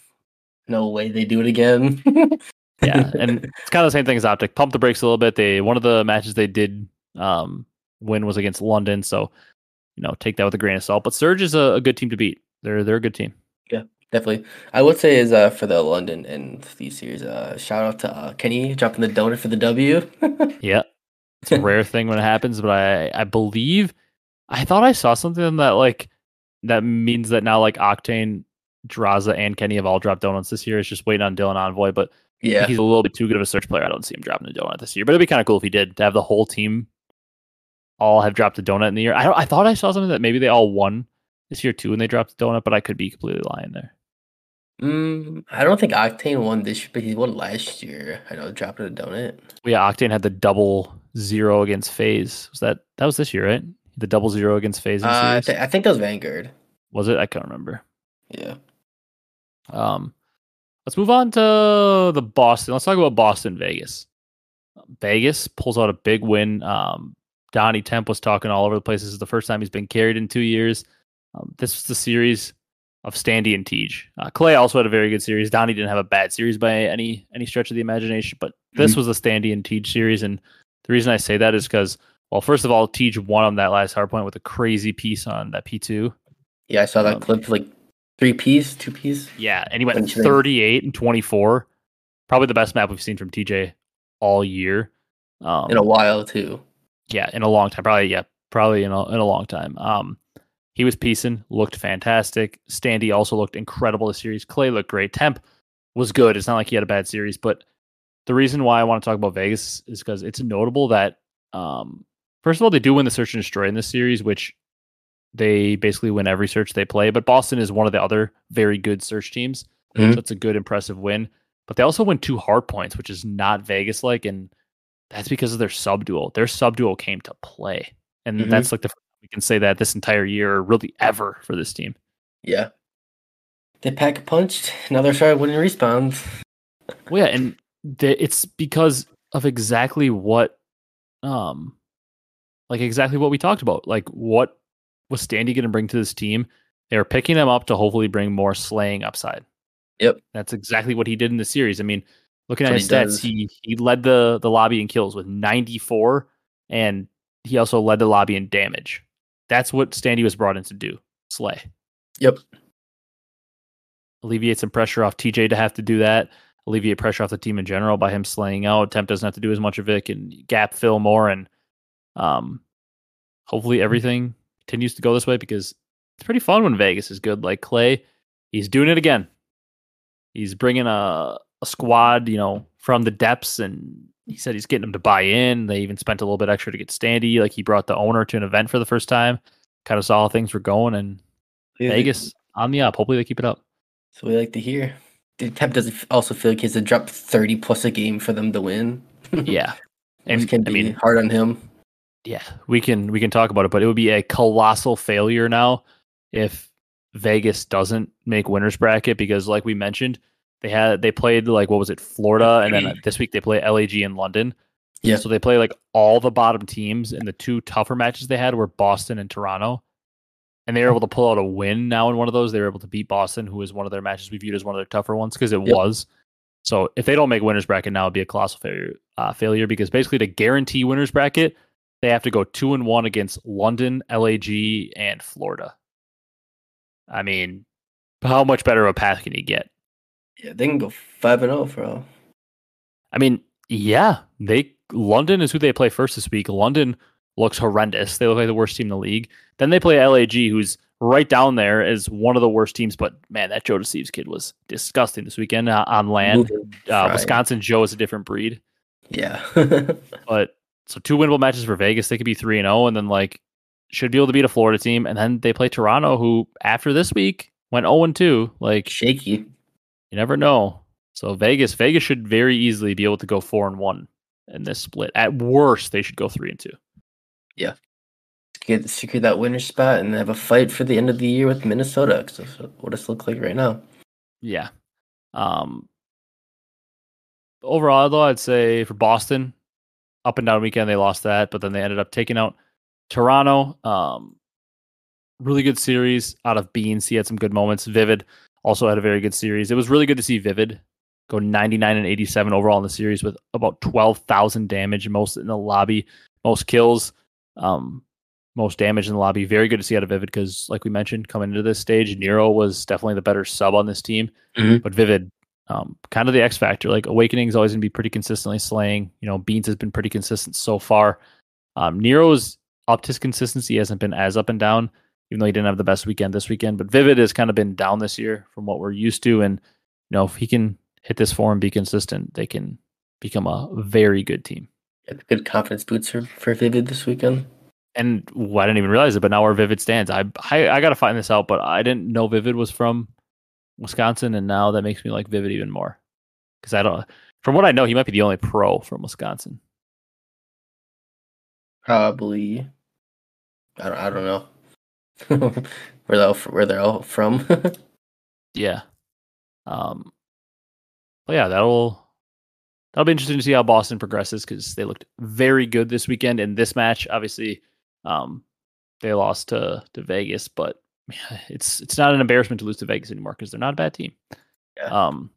no way they do it again.
yeah, and it's kind of the same thing as Optic. Pump the brakes a little bit. They one of the matches they did um, win was against London, so you know take that with a grain of salt. But Surge is a, a good team to beat. They're they're a good team.
Yeah, definitely. I would say is uh, for the London and these series, uh, shout out to uh, Kenny dropping the donut for the W.
yeah, it's a rare thing when it happens, but I I believe I thought I saw something that like that means that now like Octane Drazah and Kenny have all dropped donuts this year. It's just waiting on Dylan Envoy, but
yeah,
he's a little bit too good of a search player. I don't see him dropping a donut this year, but it'd be kind of cool if he did to have the whole team all have dropped a donut in the year. I I thought I saw something that maybe they all won this year too, and they dropped a donut, but I could be completely lying there.
Mm, I don't think Octane won this year, but he won last year. I know dropping a donut.
Yeah, Octane had the double zero against FaZe. Was that that was this year, right? The double zero against FaZe.
Uh, I, th- I think that was Vanguard.
Was it? I can't remember.
Yeah.
Um, let's move on to the Boston. Let's talk about Boston Vegas. Vegas pulls out a big win. Um, Donnie Temp was talking all over the place. This is the first time he's been carried in two years. Um, this was the series of Standy and TJ. Uh, Clay also had a very good series. Donnie didn't have a bad series by any any stretch of the imagination, but this mm-hmm. was a Standy and TJ series. And the reason I say that is because, well, first of all, TJ won on that last hard point with a crazy piece on that P2.
Yeah, I saw that um, clip like three piece, two piece.
Yeah, and he went 38 and 24. Probably the best map we've seen from TJ all year.
Um, in a while too.
Yeah, in a long time. Probably yeah, probably in a in a long time. Um, he was piecing, looked fantastic. Standy also looked incredible this series. Clay looked great. Temp was good. It's not like he had a bad series, but the reason why I want to talk about Vegas is because it's notable that um, first of all they do win the search and destroy in this series, which they basically win every search they play. But Boston is one of the other very good search teams. Mm-hmm. So it's a good, impressive win. But they also win two hard points, which is not Vegas like. And that's because of their sub duel. Their sub duel came to play. And mm-hmm. that's like the we can say that this entire year, or really ever for this team.
Yeah. They pack punched. Now they're starting winning respawns.
well, yeah, and they, it's because of exactly what, um, like exactly what we talked about. Like what was Standy going to bring to this team? They were picking him up to hopefully bring more slaying upside.
Yep,
that's exactly what he did in the series. I mean, looking at his he stats, does. he he led the the lobby in kills with 94, and he also led the lobby in damage. That's what Standy was brought in to do. Slay.
Yep.
Alleviate some pressure off TJ to have to do that. Alleviate pressure off the team in general by him slaying out. Temp doesn't have to do as much of it. Can gap fill more and um hopefully everything continues to go this way because it's pretty fun when Vegas is good. Like Clay, he's doing it again. He's bringing a, a squad, you know, from the depths, and he said he's getting them to buy in. They even spent a little bit extra to get Standy. Like he brought the owner to an event for the first time, kind of saw how things were going, and yeah, Vegas on the up. Hopefully they keep it up.
So we like to hear. Did Temp does also feel like he has to drop thirty plus a game for them to win.
yeah,
and can be I mean, hard on him
yeah, we can we can talk about it, but it would be a colossal failure now if Vegas doesn't make winners bracket because, like we mentioned, they had they played like what was it, Florida, and then this week they play LAG in London.
Yeah,
so they play like all the bottom teams, and the two tougher matches they had were Boston and Toronto, and they were able to pull out a win now in one of those. They were able to beat Boston, who was one of their matches we viewed as one of their tougher ones because it yep. was. So if they don't make winners bracket now, it'd be a colossal failure. Uh, failure because basically to guarantee winners bracket, they have to go two and one against London, LAG, and Florida. I mean, how much better of a path can you get?
Yeah, they can go five and zero for all.
I mean, yeah, they London is who they play first this week. London looks horrendous. They look like the worst team in the league. Then they play LAG, who's right down there as one of the worst teams. But man, that Joe Deceives kid was disgusting this weekend uh, on LAN. Uh, Wisconsin Joe is a different breed.
Yeah,
but so two winnable matches for Vegas. They could be three and zero, and then like should be able to beat a Florida team, and then they play Toronto, who after this week went zero and two. Like
shaky.
You never know. So Vegas, Vegas should very easily be able to go four and one in this split. At worst, they should go three and two.
Yeah. Get secure that winner spot and have a fight for the end of the year with Minnesota. So what does it look like right now?
Yeah. Um. Overall, though, I'd say for Boston, up and down weekend they lost that, but then they ended up taking out Toronto. Um, really good series out of Beans. He had some good moments. Vivid also had a very good series. It was really good to see Vivid go 99 and 87 overall in the series with about 12,000 damage, most in the lobby, most kills, um, most damage in the lobby. Very good to see out of Vivid because, like we mentioned, coming into this stage, Nero was definitely the better sub on this team.
Mm-hmm.
But Vivid, um, kind of the X factor. Like Owakening is always going to be pretty consistently slaying. You know, Beans has been pretty consistent so far. Um, Nero's up to his consistency hasn't been as up and down, even though he didn't have the best weekend this weekend. But Vivid has kind of been down this year from what we're used to. And, you know, if he can hit this form, be consistent, they can become a very good team.
Good confidence boots for, for Vivid this weekend.
And well, I didn't even realize it, but now where Vivid stands, I I, I got to find this out, but I didn't know Vivid was from Wisconsin, and now that makes me like Vivid even more because I don't. From what I know, he might be the only pro from Wisconsin.
Probably. I don't. I don't know. Where they all, where they're all from.
yeah. Um. Well, yeah, that'll that'll be interesting to see how Boston progresses because they looked very good this weekend. In this match, obviously, um, they lost to to Vegas, but it's it's not an embarrassment to lose to Vegas anymore because they're not a bad team.
Yeah.
Um,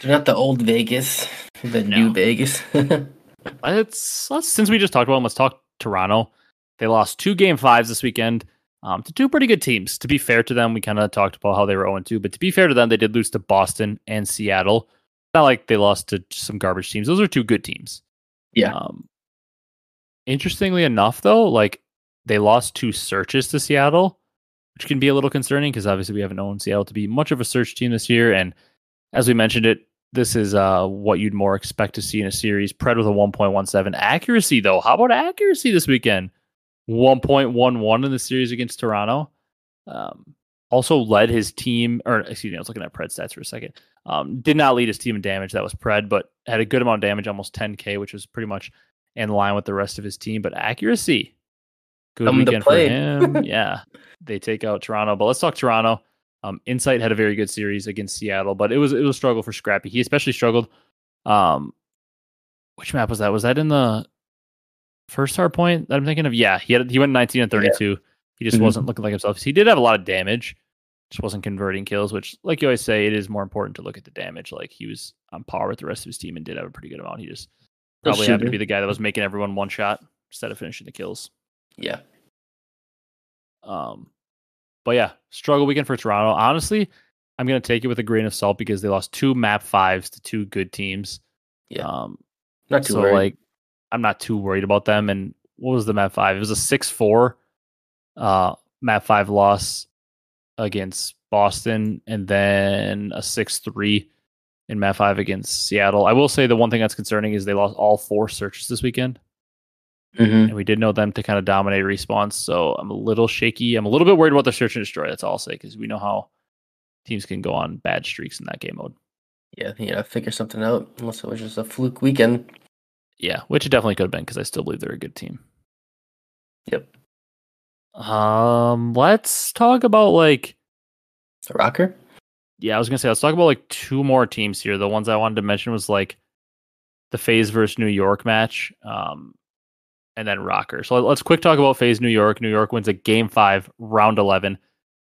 they're not the old Vegas, the no. new Vegas.
let's let's since we just talked about them, let's talk Toronto. They lost two game fives this weekend um, to two pretty good teams. To be fair to them, we kind of talked about how they were 0 2, but to be fair to them, they did lose to Boston and Seattle. Not like they lost to some garbage teams. Those are two good teams.
Yeah.
Um, interestingly enough, though, like they lost two searches to Seattle, which can be a little concerning because obviously we haven't known Seattle to be much of a search team this year. And as we mentioned it, this is uh, what you'd more expect to see in a series. Pred with a 1.17 accuracy, though. How about accuracy this weekend? 1.11 in the series against Toronto. Um, also led his team, or excuse me, I was looking at Pred stats for a second. Um, did not lead his team in damage. That was Pred, but had a good amount of damage, almost 10k, which was pretty much in line with the rest of his team. But accuracy, good
Come
weekend for him. yeah, they take out Toronto. But let's talk Toronto. Um, Insight had a very good series against Seattle, but it was it was a struggle for Scrappy. He especially struggled. Um, which map was that? Was that in the first hard point that I'm thinking of? Yeah, he had he went 19 and 32. Yeah. He just mm-hmm. wasn't looking like himself. He did have a lot of damage, just wasn't converting kills. Which, like you always say, it is more important to look at the damage. Like he was on par with the rest of his team and did have a pretty good amount. He just probably happened to be the guy that was making everyone one shot instead of finishing the kills.
Yeah.
Um, but yeah, struggle weekend for Toronto. Honestly, I'm gonna take it with a grain of salt because they lost two map fives to two good teams.
Yeah.
Um,
not too
so
worried.
like I'm not too worried about them. And what was the map five? It was a six four uh map five loss against Boston and then a six three in map five against Seattle. I will say the one thing that's concerning is they lost all four searches this weekend.
Mm-hmm.
And we did know them to kind of dominate respawns. So I'm a little shaky. I'm a little bit worried about the search and destroy. That's all I'll say because we know how teams can go on bad streaks in that game mode.
Yeah, yeah, figure something out unless it was just a fluke weekend.
Yeah, which it definitely could have been because I still believe they're a good team.
Yep.
Um, let's talk about like
a rocker.
Yeah, I was gonna say let's talk about like two more teams here. The ones I wanted to mention was like the FaZe versus New York match. Um, and then Rocker. So let's quick talk about FaZe New York. New York wins a game five, round 11.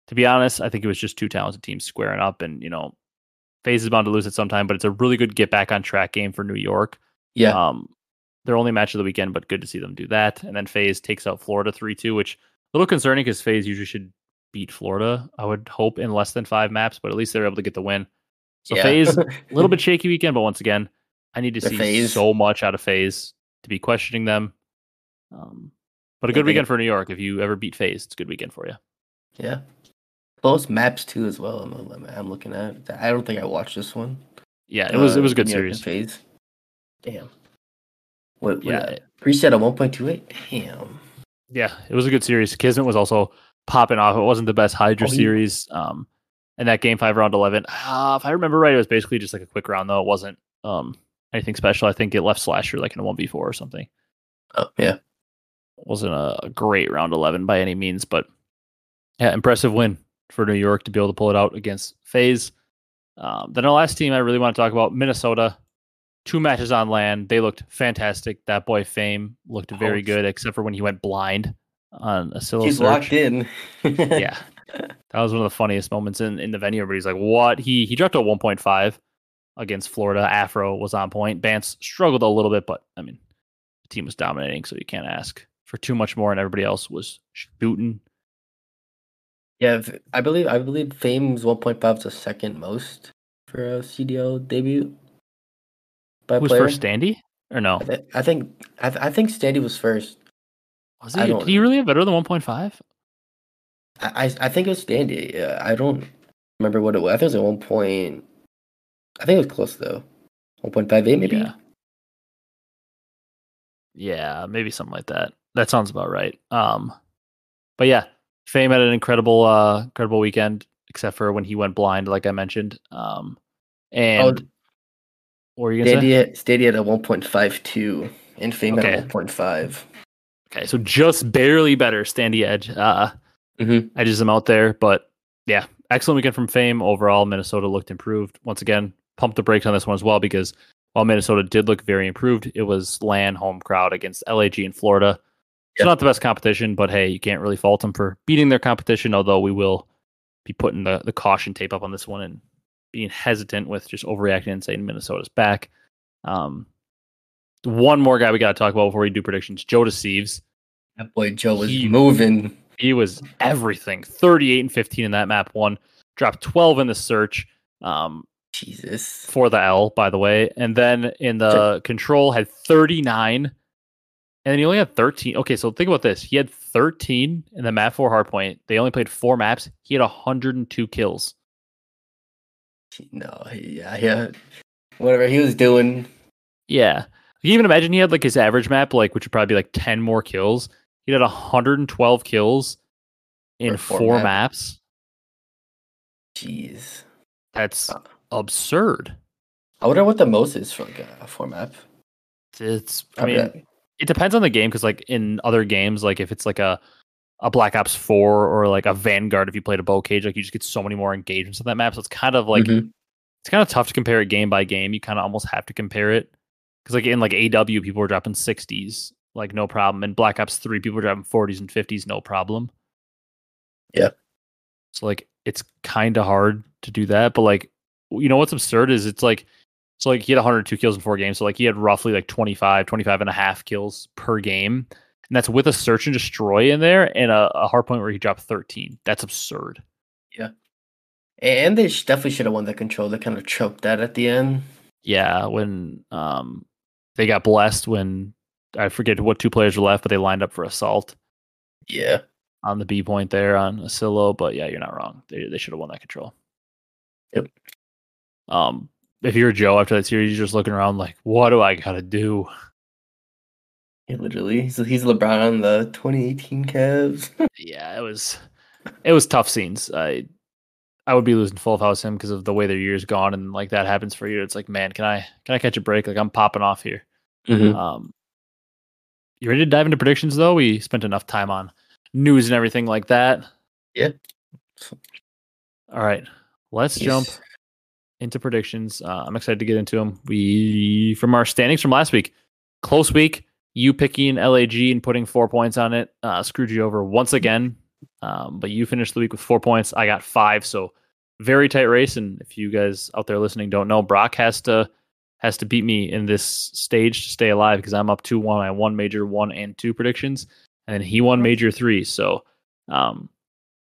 To be honest, I think it was just two talented teams squaring up. And, you know, FaZe is bound to lose at some time, but it's a really good get back on track game for New York.
Yeah.
Um, their only match of the weekend, but good to see them do that. And then FaZe takes out Florida 3 2, which a little concerning because FaZe usually should beat Florida, I would hope, in less than five maps, but at least they're able to get the win. So
yeah.
FaZe, a little bit shaky weekend, but once again, I need to
The
see
FaZe.
so much out of FaZe to be questioning them. Um, but a good weekend for New York. If you ever beat FaZe, it's a good weekend for you.
Yeah. Close maps too as well. I'm, I'm looking at. I don't think I watched this one.
Yeah, it was it was a
Uh,
good
New
series.
FaZe. Damn. What?
Yeah.
Preset at 1.28. Damn.
Yeah, it was a good series. Kismet was also popping off. It wasn't the best Hydra
Oh, he-
series. Um, and that game five round eleven, uh, if I remember right, it was basically just like a quick round though. It wasn't um anything special. I think it left Slasher like in a one v four or something.
Oh yeah.
It wasn't a, great round eleven by any means, but yeah, impressive win for New York to be able to pull it out against FaZe. Um, then our last team I really want to talk about Minnesota. Two matches on LAN. They looked fantastic. That boy Fame looked very good, except for when he went blind on a solo
He's
search
locked in.
yeah. That was one of the funniest moments in, in the venue. Everybody's like, what? He he dropped a 1.5 against Florida. Afro was on point. Bance struggled a little bit, but I mean, the team was dominating, so you can't ask for too much more, and everybody else was shooting.
Yeah, I believe I believe Fame's 1.5 is the second most for a CDL debut. By player.
first, Standy? Or no?
I, thi- I think I, th- I think Standy was first.
Was he? Did he really have better than 1.5?
I, I I think it was Standy. Yeah, I don't remember what it was. I think it was one point. I think it was close though. 1.58 maybe.
Yeah. Yeah, maybe something like that. That sounds about right. Um, but yeah, Fame had an incredible, uh, incredible weekend, except for when he went blind, like I mentioned. Um, and
Oh,
you gonna say?
Standy at a 1.52 and Fame
Okay.
at 1.5.
Okay, so just barely better Standy Edge. Uh,
Mhm.
edges him out there, but yeah, excellent weekend from Fame overall. Minnesota looked improved once again. Pump the brakes on this one as well because while Minnesota did look very improved, it was LAN home crowd against LAG in Florida. It's
Yeah.
not the best competition, but hey, you can't really fault them for beating their competition. Although we will be putting the, the caution tape up on this one and being hesitant with just overreacting and saying Minnesota's back. Um, one more guy we got to talk about before we do predictions: Joe Deceives.
That boy Joe was
He-
moving.
He was everything. 38 and 15 in that map one. Dropped 12 in the search um,
Jesus.
for the L, by the way. And then in the control had 39. And then he only had 13. Okay, so think about this. He had 13 in the map four hardpoint. They only played four maps. He had 102 kills.
No, yeah, yeah. Whatever he was doing.
Yeah. You even imagine he had like his average map, like which would probably be like 10 more kills. He had 112 kills in four,
four
maps.
Jeez.
That's
Uh.
absurd.
I wonder what the most is for like a four map.
It's I mean it depends on the game because like in other games, like if it's like a a Black Ops Four or like a Vanguard, if you played a bow cage, like you just get so many more engagements on that map. So it's kind of like
Mhm.
it's kind of tough to compare it game by game. You kind of almost have to compare it because like in like AW, people were dropping sixties, like no problem. In Black Ops Three, people were dropping forties and fifties, no problem.
Yeah.
So like it's kind of hard to do that, but like you know what's absurd is it's like so like he had 102 kills in four games. So like he had roughly like 25, 25 and a half kills per game. And that's with a search and destroy in there and a, a hard point where he dropped 13. That's absurd. Yeah.
And they definitely should have won the control. They kind of choked that at the end.
Yeah, when um they got blessed when I forget what two players were left, but they lined up for assault
Yeah.
on the B point there on Asilo. But yeah, you're not wrong. They they should have won that control.
Yep.
Um if you're Joe after that series, you're just looking around like, what do I gotta do?
Yeah, literally. He's, he's LeBron on the 2018 Cavs.
yeah, it was it was tough scenes. I I would be losing full of house him because of the way their year's gone, and like that happens for you. It's like, man, can I can I catch a break? Like I'm popping off here.
Mhm.
Um, you ready to dive into predictions though? We spent enough time on news and everything like that.
Yeah.
All right, let's jump into predictions. Uh, I'm excited to get into them. We from our standings from last week, close week. You picking LAG and putting four points on it uh, screwed you over once again. Um, but you finished the week with four points. I got five, so very tight race. And if you guys out there listening don't know, Brock has to has to beat me in this stage to stay alive because I'm up two one. I won major one and two predictions, and then he won major three. So um,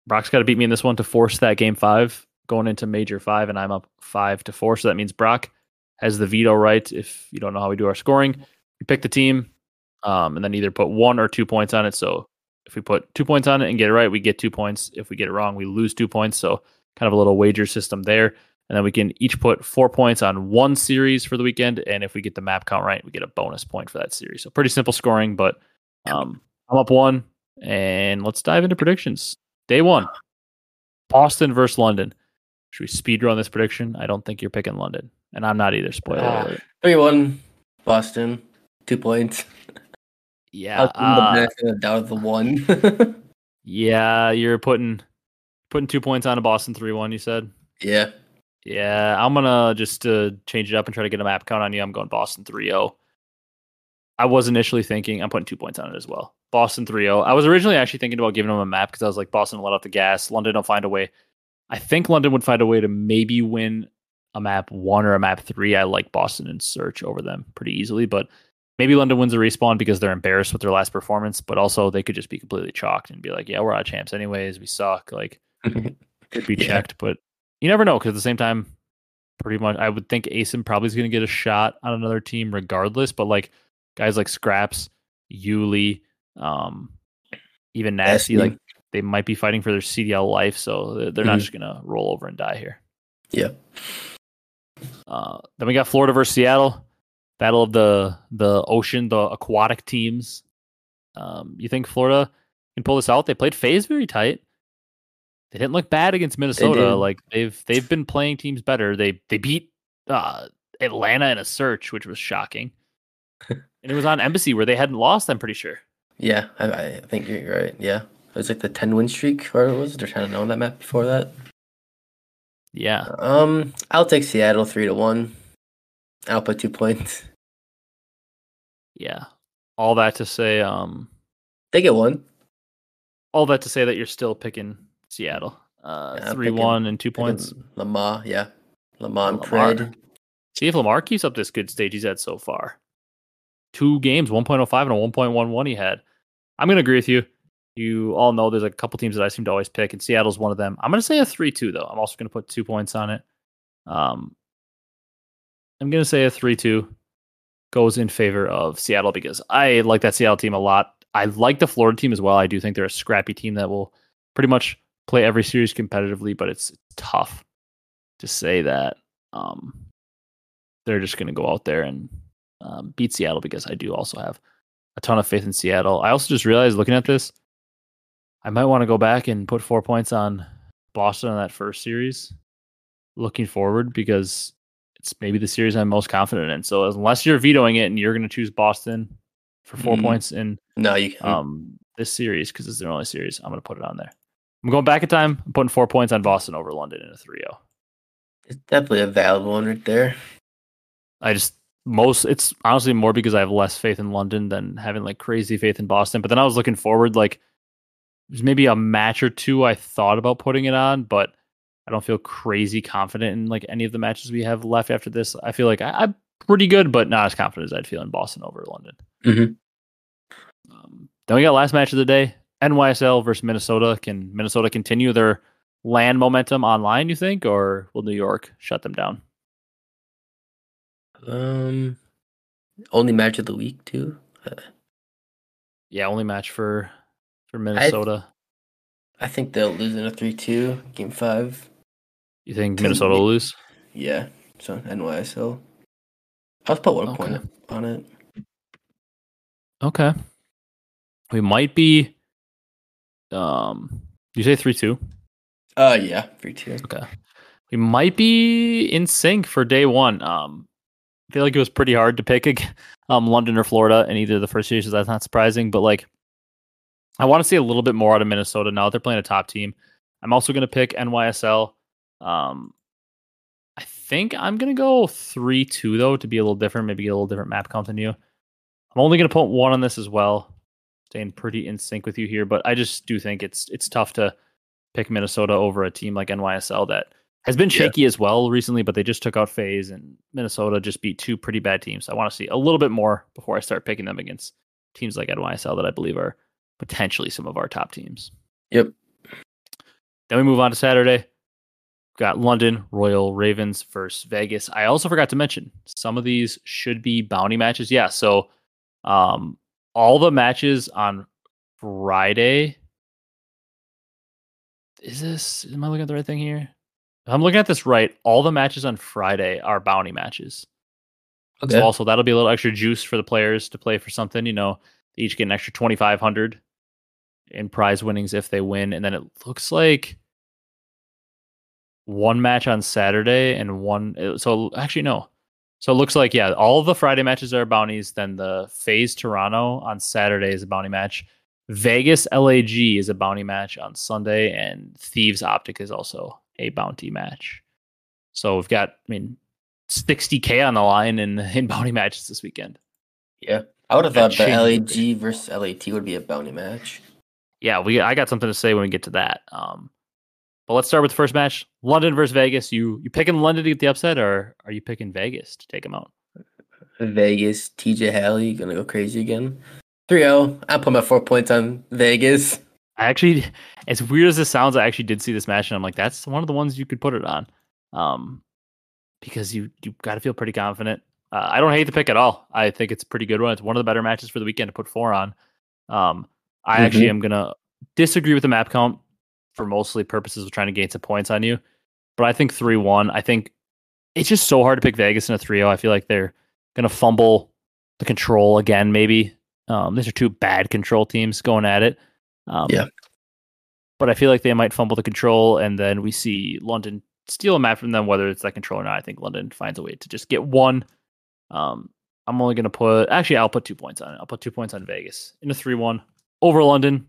Brock's got to beat me in this one to force that game five going into major five, and I'm up five to four. So that means Brock has the veto right. If you don't know how we do our scoring, you pick the team, um, and then either put one or two points on it. So if we put two points on it and get it right, we get two points. If we get it wrong, we lose two points. So kind of a little wager system there. And then we can each put four points on one series for the weekend. And if we get the map count right, we get a bonus point for that series. So pretty simple scoring, but um, I'm up one. And let's dive into predictions. Day one Boston versus London. Should we speed run this prediction? I don't think you're picking London. And I'm not either. Spoiler alert.
3 1, Boston, two points.
Yeah. Uh,
the benefit of doubt of the one.
yeah. You're putting putting two points on a Boston 3 1, you said?
yeah.
Yeah, I'm gonna just uh, change it up and try to get a map count on you. I'm going Boston 3-0. I was initially thinking I'm putting two points on it as well. Boston 3-0. I was originally actually thinking about giving them a map because I was like Boston let off the gas. London will find a way. I think London would find a way to maybe win a map one or a map three. I like Boston and Search over them pretty easily, but maybe London wins a respawn because they're embarrassed with their last performance. But also they could just be completely chalked and be like, yeah, we're out of champs anyways. We suck. Like could be
Yeah.
checked, but you never know because at the same time, pretty much I would think Asim probably is going to get a shot on another team regardless. But like guys like Scraps, Yuli, um, even
Nastie,
like they might be fighting for their CDL life, so they're- they're not just going to roll over and die here.
Yeah.
Uh, then we got Florida versus Seattle, battle of the the ocean, the aquatic teams. Um, you think Florida can pull this out? They played FaZe very tight. They didn't look bad against Minnesota.
did.
Like they've they've been playing teams better. They they beat uh, Atlanta in a search, which was shocking. and it was on Embassy where they hadn't lost. I'm pretty sure.
Yeah, I, I think you're right. Yeah. It was like the 10 win streak, or it was. They're trying to know that map before that.
Yeah,
Um, I'll take Seattle 3 to 1. I'll put two points.
yeah. All that to say, um,
They get one.
all that to say that you're still picking Seattle. Uh,
Yeah,
three
picking-
one and two points.
Lamar, yeah. Lamar and
Lamar.
Pred.
See if Lamar keeps up this good stage he's had so far. Two games, 1.05 and a 1.11 he had. I'm going to agree with you. You all know there's a couple teams that I seem to always pick, and Seattle's one of them. I'm going to say a 3 2, though. I'm also going to put two points on it. Um, I'm going to say a 3 2 goes in favor of Seattle because I like that Seattle team a lot. I like the Florida team as well. I do think they're a scrappy team that will pretty much play every series competitively, but it's tough to say that. Um, they're just going to go out there and um, beat Seattle because I do also have a ton of faith in Seattle. I also just realized looking at this, I might want to go back and put four points on Boston on that first series looking forward because it's maybe the series I'm most confident in. So unless you're vetoing it and you're going to choose Boston for 4
Mhm.
points in
No, you can.
um, this series because it's their only series, I'm going to put it on there. I'm going back in time. I'm putting four points on Boston over London in a oh. 3 0.
it's definitely a valid one right there.
I just most it's honestly more because I have less faith in London than having like crazy faith in Boston. But then I was looking forward like there's maybe a match or two I thought about putting it on, but I don't feel crazy confident in like any of the matches we have left after this. I feel like I, I'm pretty good, but not as confident as I'd feel in Boston over London.
Mhm.
Um, then we got last match of the day: NYSL versus Minnesota. Can Minnesota continue their LAN momentum online? You think, or will New York shut them down?
Um, only match of the week too. Uh,
Yeah, only match for for Minnesota.
I think they'll lose in a three-two game five.
You think Minnesota will lose?
Yeah, so NYSL. I'll put one point on it.
Okay. We might be. Um, you say three two.
Uh, yeah, three-two.
Okay. We might be in sync for day one. Um, I feel like it was pretty hard to pick um London or Florida in either of the first series. That's not surprising, but like, I want to see a little bit more out of Minnesota now that they're playing a top team. I'm also going to pick NYSL. Um, I think I'm going to go three two though to be a little different, maybe get a little different map count than you. I'm only going to put one on this as well. Staying pretty in sync with you here, but I just do think it's it's tough to pick Minnesota over a team like NYSL that has been
Yeah.
shaky as well recently, but they just took out FaZe and Minnesota just beat two pretty bad teams. I want to see a little bit more before I start picking them against teams like NYSL that I believe are potentially some of our top teams.
Yep.
Then we move on to Saturday. Got London Royal Ravens versus Vegas. I also forgot to mention some of these should be bounty matches. Yeah, so um all the matches on Friday. Is this am I looking at the right thing here? If I'm looking at this right, all the matches on Friday are bounty matches. Okay. So also that'll be a little extra juice for the players to play for something. You know, they each get an extra twenty five hundred in prize winnings if they win, and then it looks like one match on Saturday and one. uh, So actually, no. So it looks like yeah, all of the Friday matches are bounties. Then the FaZe Toronto on Saturday is a bounty match. Vegas LAG is a bounty match on Sunday, and Thieves Optic is also a bounty match. So we've got, I mean, 60k on the line in in bounty matches this weekend.
Yeah. I would have
That
thought the LAG versus LAT would be a bounty match.
Yeah, we I got something to say when we get to that. Um, but let's start with the first match: London versus Vegas. You you picking London to get the upset, or are you picking Vegas to take them out?
Vegas, TJ Halley gonna go crazy again. 3 0. I put my four points on Vegas.
I actually, as weird as this sounds, I actually did see this match, and I'm like, that's one of the ones you could put it on, um, because you you got to feel pretty confident. Uh, I don't hate the pick at all. I think it's a pretty good one. It's one of the better matches for the weekend to put four on. Um, I actually am gonna disagree with the map count for mostly purposes of trying to gain some points on you, but I think three one. I think it's just so hard to pick Vegas in a 3-0. I feel like they're gonna fumble the control again. Maybe um, these are two bad control teams going at it. Um,
Yeah.
but I feel like they might fumble the control, and then we see London steal a map from them, whether it's that control or not. I think London finds a way to just get one. Um, I'm only going to put, actually, I'll put two points on it. I'll put two points on Vegas in a 3 1 over London.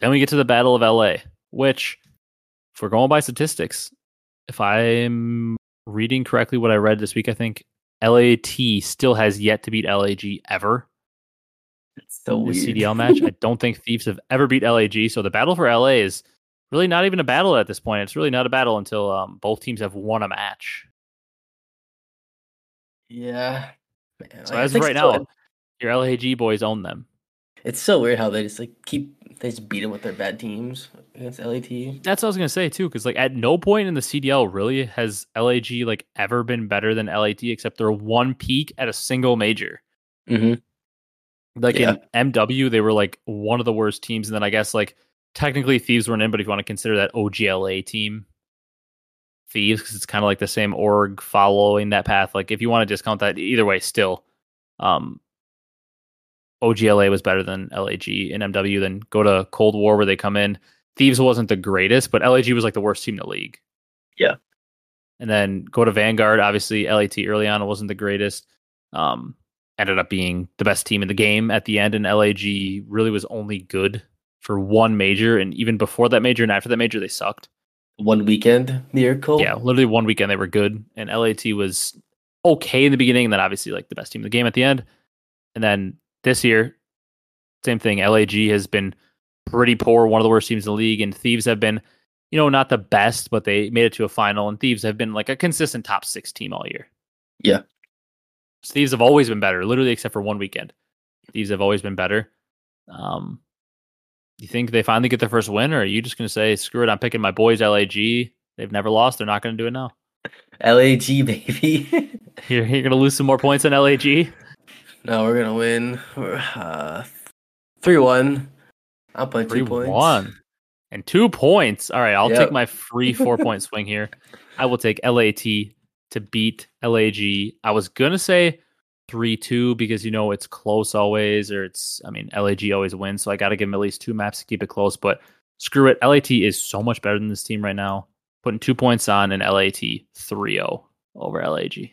Then we get to the Battle of LA, which, if we're going by statistics, if I'm reading correctly what I read this week, I think LAT still has yet to beat LAG ever
It's so
the
weird.
CDL match. I don't think Thieves have ever beat LAG, so the battle for LA is really not even a battle at this point. It's really not a battle until um, both teams have won a match.
yeah. Man,
So
like,
as of right now, your LAG boys own them.
It's so weird how they just like keep they just beat them with their bad teams against LAT.
That's what I was gonna say too, because like at no point in the CDL really has LAG like ever been better than LAT, except their one peak at a single major.
Mm-hmm.
Like
Yeah.
in MW, they were like one of the worst teams, and then I guess like technically Thieves weren't in, but if you want to consider that OGLA team, Thieves, because it's kind of like the same org following that path. Like if you want to discount that, either way, still, um, OGLA was better than LAG in MW. Then go to Cold War where they come in. Thieves wasn't the greatest, but LAG was like the worst team in the league.
Yeah.
And then go to Vanguard. Obviously, LAT early on wasn't the greatest. Um, ended up being the best team in the game at the end, and LAG really was only good for one major, and even before that major and after that major, they sucked.
One weekend miracle.
Yeah, literally one weekend they were good, and LAT was okay in the beginning, and then obviously like the best team in the game at the end. And then this year, same thing. LAG has been pretty poor, one of the worst teams in the league, and Thieves have been, you know, not the best, but they made it to a final, and Thieves have been like a consistent top six team all year.
Yeah.
Thieves have always been better, literally except for one weekend. Thieves have always been better. Um, you think they finally get their first win, or are you just going to say, screw it, I'm picking my boys, LAG? They've never lost. They're not going to do it now.
LAG baby.
You're, you're going to lose some more points on LAG.
No, we're gonna win. Uh, three one. I'll play
Three
two points.
one and two points. All right, I'll
Yep.
take my free four point swing here. I will take LAT to beat LAG. I was gonna say three two because you know it's close always, or it's I mean LAG always wins, so I got to give them at least two maps to keep it close. But screw it, LAT is so much better than this team right now. Putting two points on an LAT 3-0 over LAG.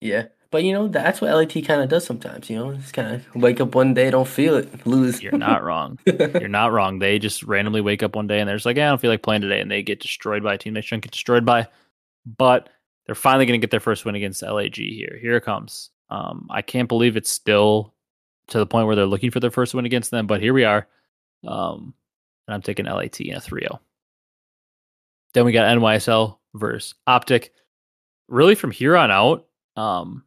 Yeah, but you know that's what LAT kind of does sometimes. You know, it's kind of wake up one day, don't feel it, lose.
You're not wrong. You're not wrong. They just randomly wake up one day and they're just like, "Yeah, I don't feel like playing today, and they get destroyed by a team they shouldn't get destroyed by. But they're finally going to get their first win against LAG here. Here it comes. Um, I can't believe it's still to the point where they're looking for their first win against them, but here we are. Um, and I'm taking LAT in a 3 0. Then we got NYSL versus Optic. Really, from here on out, um,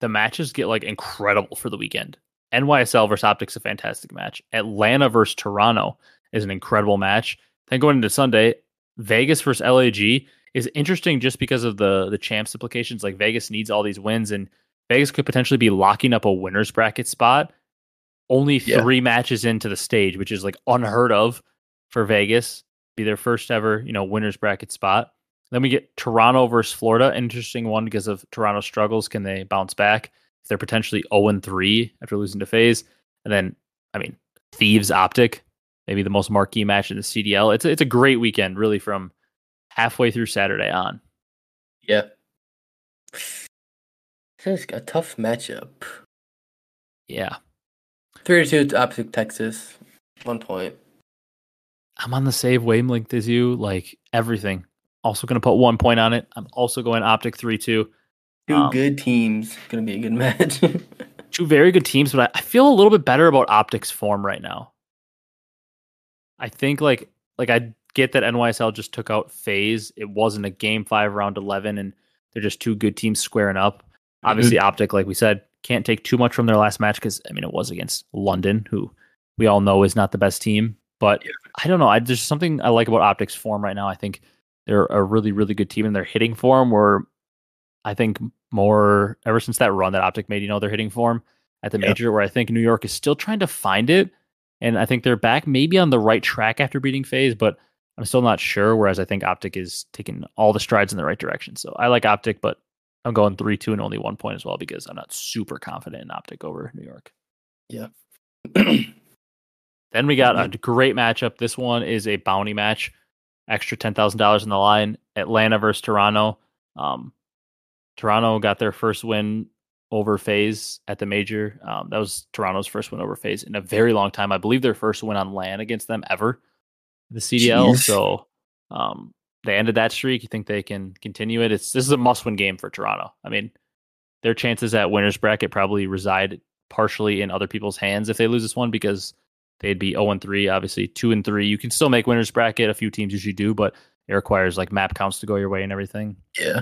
the matches get like incredible for the weekend. NYSL versus Optic's a fantastic match. Atlanta versus Toronto is an incredible match. Then going into Sunday, Vegas versus LAG is interesting just because of the the champs implications. Like Vegas needs all these wins, and Vegas could potentially be locking up a winners bracket spot only
Yeah.
three matches into the stage, which is like unheard of for Vegas. Be their first ever, you know, winners bracket spot. Then we get Toronto versus Florida. Interesting one because of Toronto's struggles. Can they bounce back? If they're potentially 0 3 after losing to FaZe. And then, I mean, Thieves Optic, maybe the most marquee match in the CDL. It's a, it's a great weekend, really, from halfway through Saturday on.
Yeah. This is a tough matchup.
Yeah.
Three to two to Optic Texas. One point.
I'm on the save wavelength as you, like everything. Also going to put one point on it. I'm also going Optic 3 2.
Two
Um,
good teams. Gonna be a good match.
Two very good teams, but I, I feel a little bit better about Optic's form right now. I think like like I get that NYSL just took out FaZe. It wasn't a game five round eleven, and they're just two good teams squaring up. Obviously, Optic, like we said, can't take too much from their last match because I mean it was against London, who we all know is not the best team. But
Yeah.
I don't know. I there's something I like about Optic's form right now. I think they're a really really good team, and their hitting form were I think more ever since that run that Optic made, you know, their hitting form at the
Yeah.
major, where I think New York is still trying to find it. And I think they're back maybe on the right track after beating FaZe, but I'm still not sure. Whereas I think Optic is taking all the strides in the right direction. So I like Optic, but I'm going 3 2 and only one point as well because I'm not super confident in Optic over New York. Yeah. then we got a great matchup. This one is a bounty match, extra ten thousand dollars in the line. Atlanta versus Toronto. Um, Toronto got their first win over FaZe at the major. Um, that was Toronto's first win over FaZe in a very long time. I believe their first win on LAN against them ever, the CDL.
Jeez.
So um, they ended that streak. You think they can continue it? It's this is a must-win game for Toronto. I mean, their chances at winners bracket probably reside partially in other people's hands if they lose this one because they'd be 0 and 3, obviously 2 and 3. You can still make winners bracket. A few teams usually do, but it requires like map counts to go your way and everything.
yeah.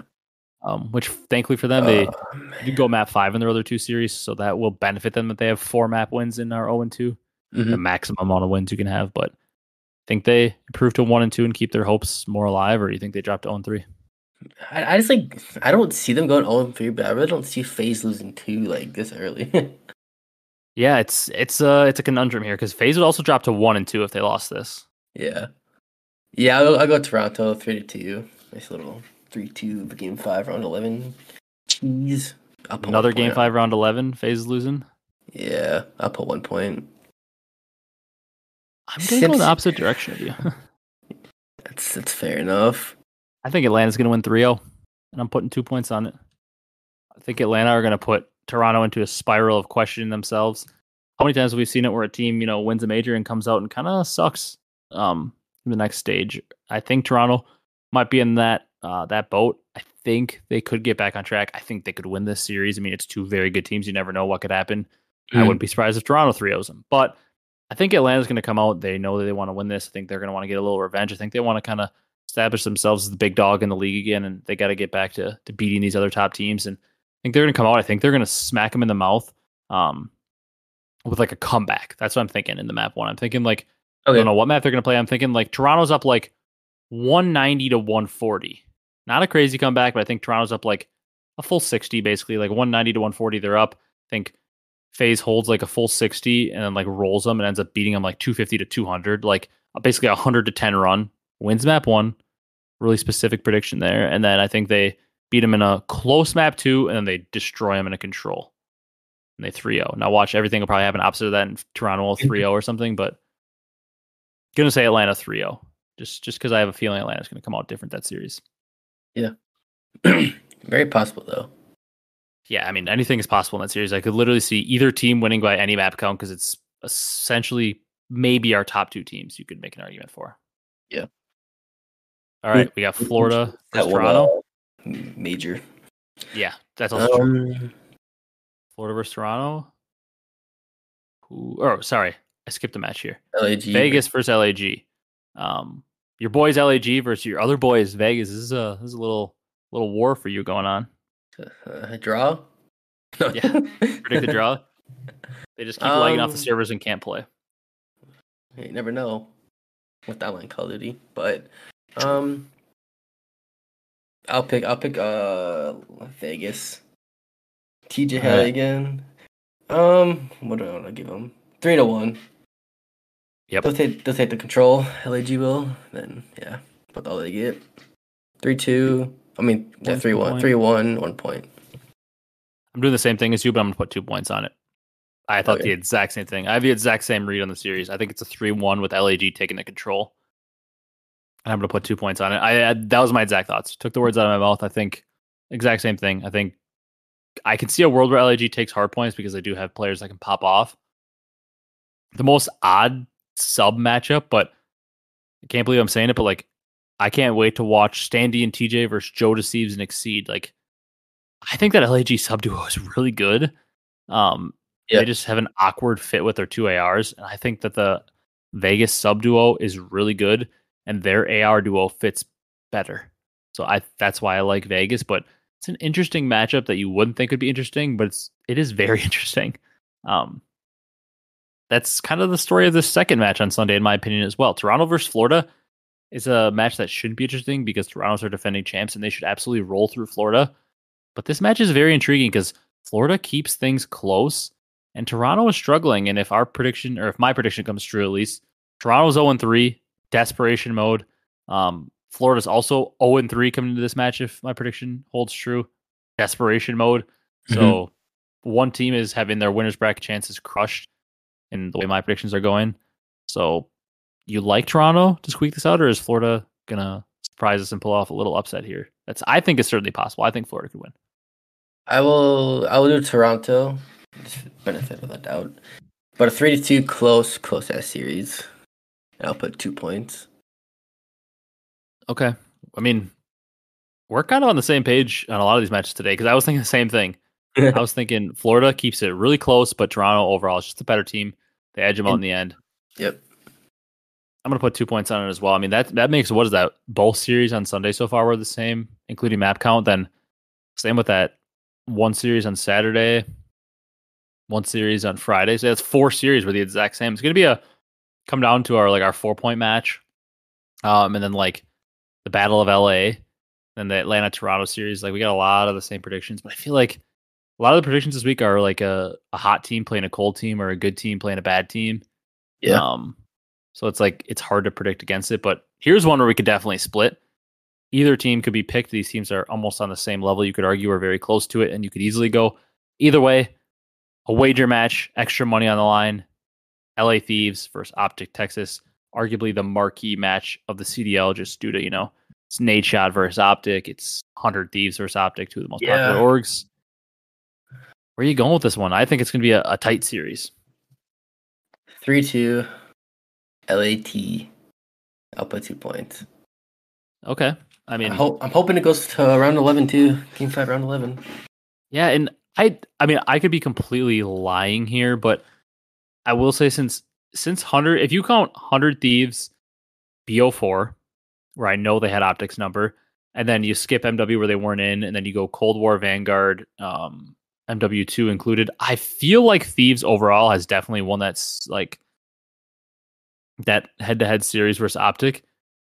Um, which thankfully for them, they
Oh,
go map five in their other two series, so that will benefit them that they have four map wins in our 0 and 2, the
Mhm.
maximum amount of wins you can have. But I think they improve to 1 and 2 and keep their hopes more alive, or you think they drop to 0 and 3?
I, I just like I don't see them going 0 and 3, but I really don't see FaZe losing two like this early.
Yeah, it's it's uh it's a conundrum here because FaZe would also drop to 1 and 2 if they lost this.
yeah. Yeah, I'll, I'll go Toronto three to two. Nice little three two game five round eleven. Cheese. I'll put one
Another game
on-
five round 11, FaZe is losing.
Yeah, I'll put one point.
I'm going to go in the opposite direction of you.
That's that's fair enough.
I think Atlanta's going to win 3 0, and I'm putting two points on it. I think Atlanta are going to put Toronto into a spiral of questioning themselves. How many times have we seen it where a team, you know, wins a major and comes out and kind of sucks um, in the next stage? I think Toronto might be in that uh, that boat. I think they could get back on track. I think they could win this series. I mean, it's two very good teams. You never know what could happen. I
Mm.
wouldn't be surprised if Toronto 3 0s them. But I think Atlanta's going to come out. They know that they want to win this. I think they're going to want to get a little revenge. I think they want to kind of establish themselves as the big dog in the league again, and they got to get back to, to beating these other top teams. And I think they're going to come out. I think they're going to smack them in the mouth um, with like a comeback. That's what I'm thinking in the map one. I'm thinking like, I don't know what map they're going to play. I'm thinking like Toronto's up like 190 to 140. Not a crazy comeback, but I think Toronto's up like a full 60, basically like 190 to 140. They're up. I think FaZe holds like a full 60 and then like rolls them and ends up beating them like 250 to 200, like basically a 100 to 10 run. Wins map one. Really specific prediction there. And then I think they beat them in a close map two and then they destroy them in a control. And they 3 0. Now watch everything will probably happen opposite of that in Toronto will 3 0 or something, but gonna say Atlanta 3 0. Just just because I have a feeling Atlanta's gonna come out different that series. Yeah.
Very possible though.
Yeah, I mean anything is possible in that series. I could literally see either team winning by any map count because it's essentially maybe our top two teams you could make an argument for.
Yeah.
All right, we got Florida
That one, uh, Toronto. Major.
Yeah, that's also true.
Um,
Florida versus Toronto. Who? Oh, sorry, I skipped a match here.
LAG.
Vegas versus LAG. Um, your boys LAG versus your other boys Vegas. This is a this is a little little war for you going on.
Uh, draw.
Yeah. Predict the draw. They just keep lagging off the
Um,
servers and can't play.
You never know with that line Call of Duty, but um, I'll pick I'll pick uh Vegas. TJ Haley
Alright.
again. Um, what do I want to give him? Three to one.
Yep.
They'll take they'll take the control. LAG will. Then yeah, that's all they get. Three two. I mean, yeah,
One
three one.
point.
Three one. One point.
I'm doing the same thing as you, but I'm gonna put two points on it. I thought
Okay.
the exact same thing. I have the exact same read on the series. I think it's a three-one with LAG taking the control, and I'm gonna put two points on it. I, I that was my exact thoughts. Took the words out of my mouth. I think exact same thing. I think I can see a world where LAG takes hard points because they do have players that can pop off. The most odd sub matchup, but I can't believe I'm saying it, but like I can't wait to watch Standy and TJ versus Joe Deceives and Exceed. Like I think that LAG sub duo is really good. Um,
Yeah.
They just have an awkward fit with their two ARs, and I think that the Vegas sub duo is really good, and their AR duo fits better. So I that's why I like Vegas, but it's an interesting matchup that you wouldn't think would be interesting, but it's it is very interesting. Um, that's kind of the story of this second match on Sunday, in my opinion, as well. Toronto versus Florida is a match that shouldn't be interesting because Toronto's are defending champs and they should absolutely roll through Florida. But this match is very intriguing because Florida keeps things close and Toronto is struggling. And if our prediction, or if my prediction comes true at least, Toronto's 0 3, desperation mode. Um, Florida's also 0 3 coming into this match if my prediction holds true, desperation mode. So one team is having their winners bracket chances crushed in the way my predictions are going. So you like Toronto to squeak this out, or is Florida gonna surprise us and pull off a little upset here? That's I think it's certainly possible. I think Florida could win.
I will. I will do Toronto. Benefit of the doubt, but a three to two close, close ass series. I'll put two points.
Okay. I mean, we're kind of on the same page on a lot of these matches today because I was thinking the same thing. I was thinking Florida keeps it really close, but Toronto overall is just a better team. They edge them out in the end.
Yep.
I'm gonna put two points on it as well. I mean that that makes what is that? Both series on Sunday so far were the same, including map count. Then same with that one series on Saturday, one series on Friday. So that's four series were the exact same. It's gonna be a come down to our like our four point match, um, and then like the Battle of LA, and the Atlanta Toronto series. Like we got a lot of the same predictions, but I feel like a lot of the predictions this week are like a, a hot team playing a cold team or a good team playing a bad team.
Yeah.
Um, so it's like it's hard to predict against it. But here's one where we could definitely split. Either team could be picked. These teams are almost on the same level. You could argue are very close to it, and you could easily go either way. A wager match, extra money on the line. LA Thieves versus Optic Texas, arguably the marquee match of the CDL, just due to you know it's Nadeshot versus Optic. It's Hundred Thieves versus Optic, two of the most
Yeah.
popular orgs. Where are you going with this one? I think it's going to be a, a tight series.
Three two. LAT. I'll put two points.
Okay. I mean,
I hope I'm hoping it goes to round eleven too. Game five, round eleven.
Yeah, and I I mean I could be completely lying here, but I will say since since hundred if you count hundred thieves BO4, where I know they had optics number, and then you skip MW where they weren't in, and then you go Cold War Vanguard, um, MW2 included. I feel like Thieves overall has definitely won that s- like that head to head series versus Optic.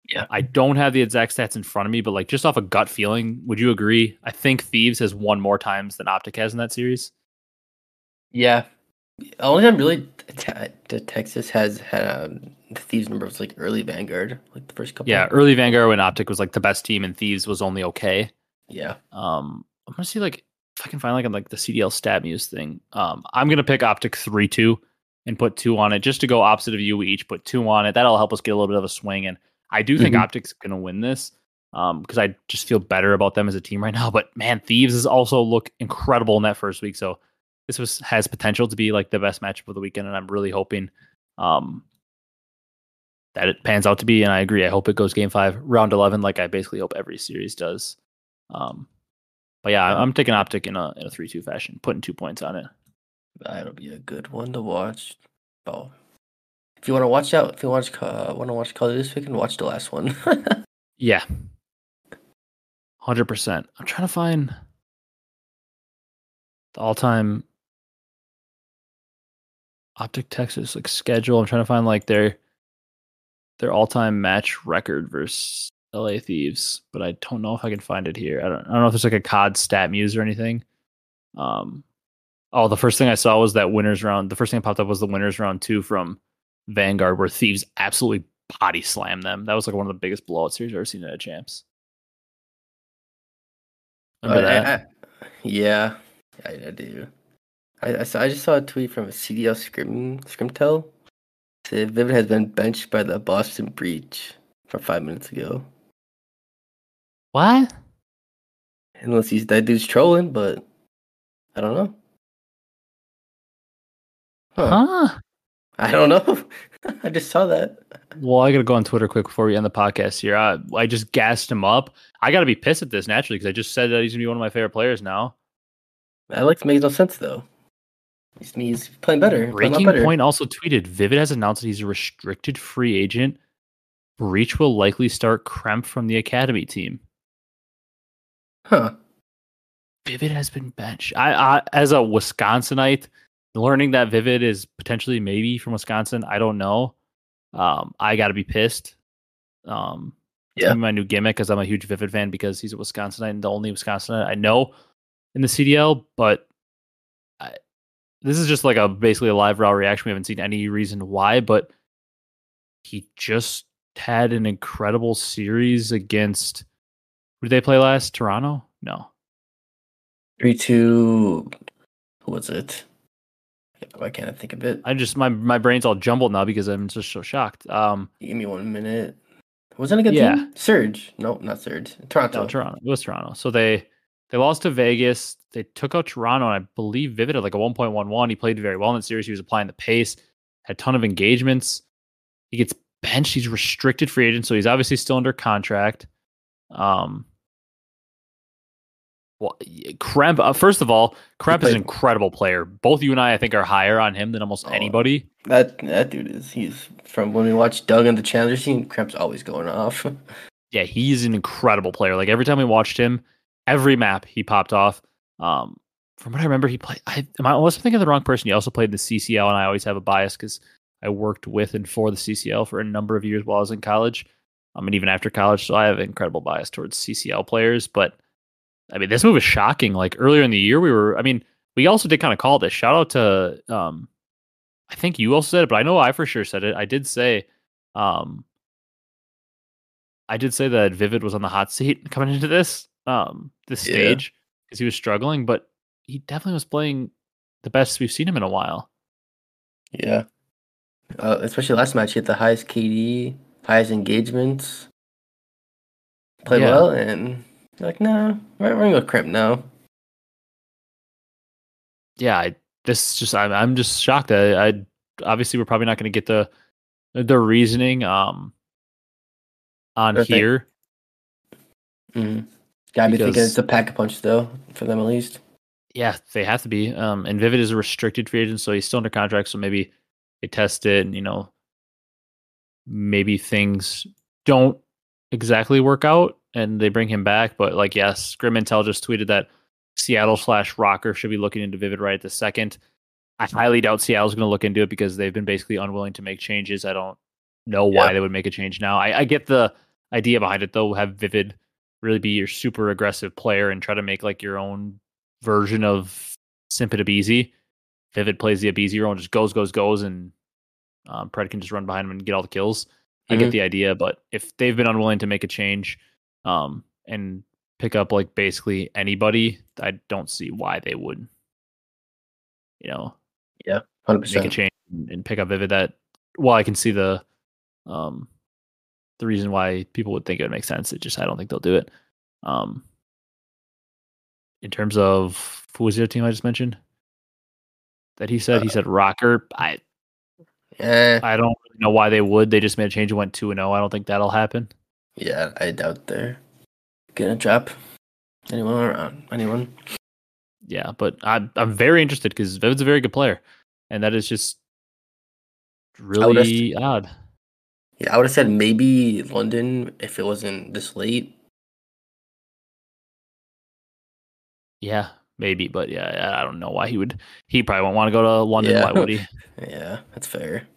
Yeah.
I don't have the exact stats in front of me, but like just off a gut feeling, would you agree? I think Thieves has won more times than Optic has in that series.
Yeah. Only time really te- te- Texas has had um, thieves number was like early Vanguard, like the first couple.
Yeah, early Vanguard when Optic was like the best team and Thieves was only okay.
Yeah.
Um, I'm gonna see like if I can find like on like the CDL StatMuse thing. Um, I'm gonna pick Optic three two and put two on it just to go opposite of you. We each put two on it. That'll help us get a little bit of a swing. And I do think
Mhm.
Optic's gonna win this. Um, because I just feel better about them as a team right now. But man, Thieves has also look incredible in that first week. So this was has potential to be like the best matchup of the weekend, and I'm really hoping um that it pans out to be. And I agree. I hope it goes game five, round eleven, like I basically hope every series does. Um, but yeah, I'm taking optic in a in a three two fashion, putting two points on it.
That'll be a good one to watch. Oh, if you want to watch out, if you want to uh, want to watch Call of Duty this weekend, watch the last one.
Yeah. 100%. I'm trying to find the all-time Optic Texas like schedule. I'm trying to find like their their all-time match record versus LA Thieves, but I don't know if I can find it here. I don't I don't know if there's like a COD StatMuse or anything. Um oh, the first thing I saw was that winners round. The first thing that popped up was the winners round 2 from Vanguard where Thieves absolutely body slammed them. That was like one of the biggest blowout series I've ever seen at a champs. Remember
Uh, I-
that?
I- yeah, I, I do. I, I saw. I just saw a tweet from a CDL Scrim Scrimtel. Said Vivid has been benched by the Boston Breach from five minutes ago.
what?
Unless he's that dude's trolling, but I don't know. Huh.
Huh?
I don't know. I just saw that.
Well, I gotta go on Twitter quick before we end the podcast here. I, I just gassed him up. I gotta be pissed at this naturally because I just said that he's gonna be one of my favorite players now.
That like makes no sense though. He's, he's playing better. playing
Breaking
better.
Point also tweeted: Vivid has announced that he's a restricted free agent. Breach will likely start Kremp from the academy team.
Huh.
Vivid has been benched. I, I as a Wisconsinite, learning that Vivid is potentially maybe from Wisconsin, I don't know. Um, I got to be pissed. Um,
Yeah.
my new gimmick because I'm a huge Vivid fan because he's a Wisconsinite and the only Wisconsinite I know in the CDL. But this is just like a basically a live raw reaction. We haven't seen any reason why, but he just had an incredible series against. Who did they play last? Toronto? No.
Three two. Who was it? Why can't I think of it?
I just my my brain's all jumbled now because I'm just so shocked. Um,
Give me one minute. Wasn't a good
Yeah.
team? Surge. No, not Surge. Toronto.
no, Toronto. It was Toronto. So they they lost to Vegas. They took out Toronto, and I believe Vivid had like a 1.11. He played very well in that series. He was applying the pace, had a ton of engagements. He gets benched. He's restricted free agent, so he's obviously still under contract. Um. Well, Kremp. Uh, first of all, Kremp is an incredible player. Both you and I, I think, are higher on him than almost
Oh,
anybody.
That that dude is. He's from when we watched Doug and the Challenger scene. Kremp's always going off.
yeah, he's an incredible player. Like every time we watched him, every map he popped off. Um, from what I remember, he played. I am I I'm thinking of the wrong person. He also played the CCL, and I always have a bias because I worked with and for the CCL for a number of years while I was in college. I mean, even after college, so I have incredible bias towards CCL players. But I mean, this move is shocking. Like earlier in the year, we were. I mean, we also did kind of call this. Shout out to um, I think you also said it, but I know I for sure said it. I did say, um, I did say that Vivid was on the hot seat coming into this um this
Yeah.
stage because he was struggling, but he definitely was playing the best we've seen him in a while.
yeah. Uh, especially last match, he had the highest KD, highest engagements. Played
Yeah.
well, and like, no, we're, we're gonna go Kremp now.
Yeah, I, this just I'm I'm just shocked. I, I obviously we're probably not going to get the the reasoning um on
thing.
here.
Mm. Gotta be thinking it's a pack a punch though, for them at least.
Yeah, they have to be. Um, and Vivid is a restricted free agent, so he's still under contract. So maybe they test it, and you know, maybe things don't exactly work out, and they bring him back. But like, yes, Grim Intel just tweeted that Seattle slash ROKKR should be looking into Vivid right at the second. I highly doubt Seattle's going to look into it because they've been basically unwilling to make changes. I don't know why
Yeah.
they would make a change now. I, I get the idea behind it though. Have Vivid really be your super aggressive player and try to make like your own version of Simpid Abezy. Vivid plays the Abezy role and just goes, goes, goes, and um, Pred can just run behind him and get all the kills. I get
Mhm.
the idea, but if they've been unwilling to make a change um, and pick up like basically anybody, I don't see why they would, you know,
yeah, 100%.
make a change and and pick up Vivid. That well, I can see the um the reason why people would think it would make sense. It just I don't think they'll do it. Um, in terms of who was the other team I just mentioned that he said he
Uh,
said ROKKR. I
Yeah,
I don't really know why they would. They just made a change and went two and zero. I don't think that'll happen.
yeah. I doubt they're gonna drop anyone around. Anyone?
Yeah, but I'm I'm very interested because Vivid's a very good player, and that is just really odd.
Yeah, I would have said maybe London if it wasn't this late.
Yeah, maybe, but yeah, I don't know why he would. He probably won't want to go to London.
Yeah.
Why would he?
Yeah, that's fair.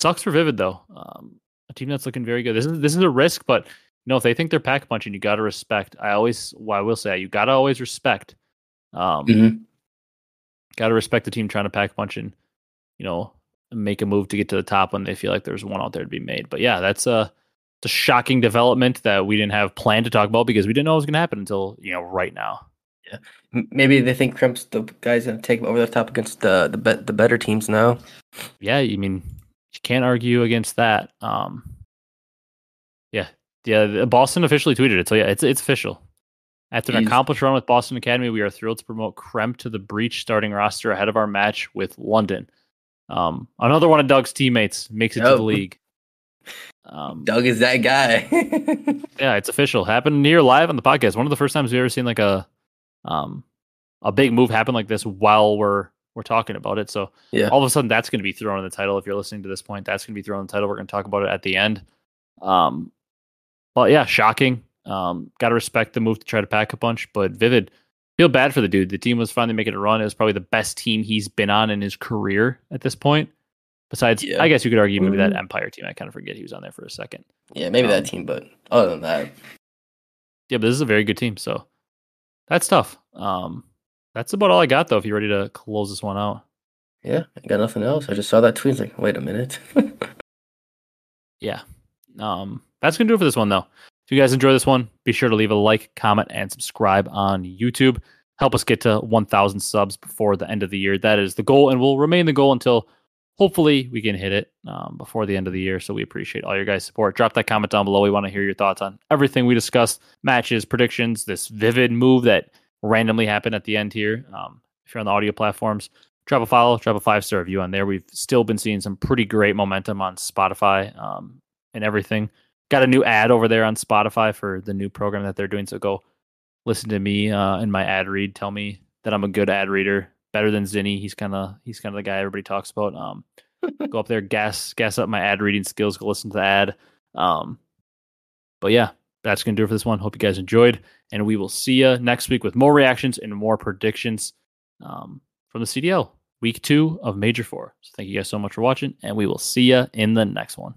Sucks for Vivid though. Um, a team that's looking very good. This is this is a risk, but you know if they think they're pack punching, you got to respect. I always, well, I will say, you got to always respect. Um,
Mhm.
got to respect the team trying to pack punch and you know make a move to get to the top when they feel like there's one out there to be made. But yeah, that's a, a shocking development that we didn't have planned to talk about because we didn't know it was going to happen until you know right now.
Yeah, Maybe they think Kremp's the guy's gonna take over the top against the the bet the better teams now.
yeah, I mean, you can't argue against that. Um, yeah, yeah. Boston officially tweeted it, so yeah, it's it's official. After an accomplished run with Boston Academy, we are thrilled to promote Kremp to the breach starting roster ahead of our match with London. Um, another one of Doug's teammates makes it to the league. Um,
Doug is that guy.
yeah, it's official. Happened here live on the podcast. One of the first times we've ever seen like a um a big move happen like this while we're we're talking about it. So
Yeah.
all of a sudden that's going to be thrown in the title. If you're listening to this point, that's going to be thrown in the title. We're going to talk about it at the end. Um, but yeah, shocking. Um, got to respect the move to try to pack a punch, but Vivid feel bad for the dude. The team was finally making a run. It was probably the best team he's been on in his career at this point. Besides,
Yeah.
I guess you could argue maybe that
Mhm.
Empire team. I kind of forget he was on there for a second.
yeah, maybe that
Um,
team, but other than that,
Yeah, but this is a very good team. So that's tough. Um, that's about all I got though. If you're ready to close this one out.
yeah, I got nothing else. I just saw that tweet. Like, wait a minute.
yeah. Um, that's gonna do it for this one though. If you guys enjoy this one, be sure to leave a like, comment, and subscribe on YouTube. Help us get to 1,000 subs before the end of the year. That is the goal, and will remain the goal until hopefully we can hit it um, before the end of the year. So we appreciate all your guys' support. Drop that comment down below. We want to hear your thoughts on everything we discussed, matches, predictions, this vivid move that randomly happened at the end here. Um, if you're on the audio platforms, drop a follow, drop a five star review on there. We've still been seeing some pretty great momentum on Spotify um, and everything. Got a new ad over there on Spotify for the new program that they're doing. So go listen to me uh, in my ad read. Tell me that I'm a good ad reader, better than Zinni. He's kind of he's kind of the guy everybody talks about. Um, go up there, gas gas up my ad reading skills. Go listen to the ad. Um, but yeah, that's gonna do it for this one. Hope you guys enjoyed, and we will see you next week with more reactions and more predictions um, from the CDL week two of Major Four. So thank you guys so much for watching, and we will see you in the next one.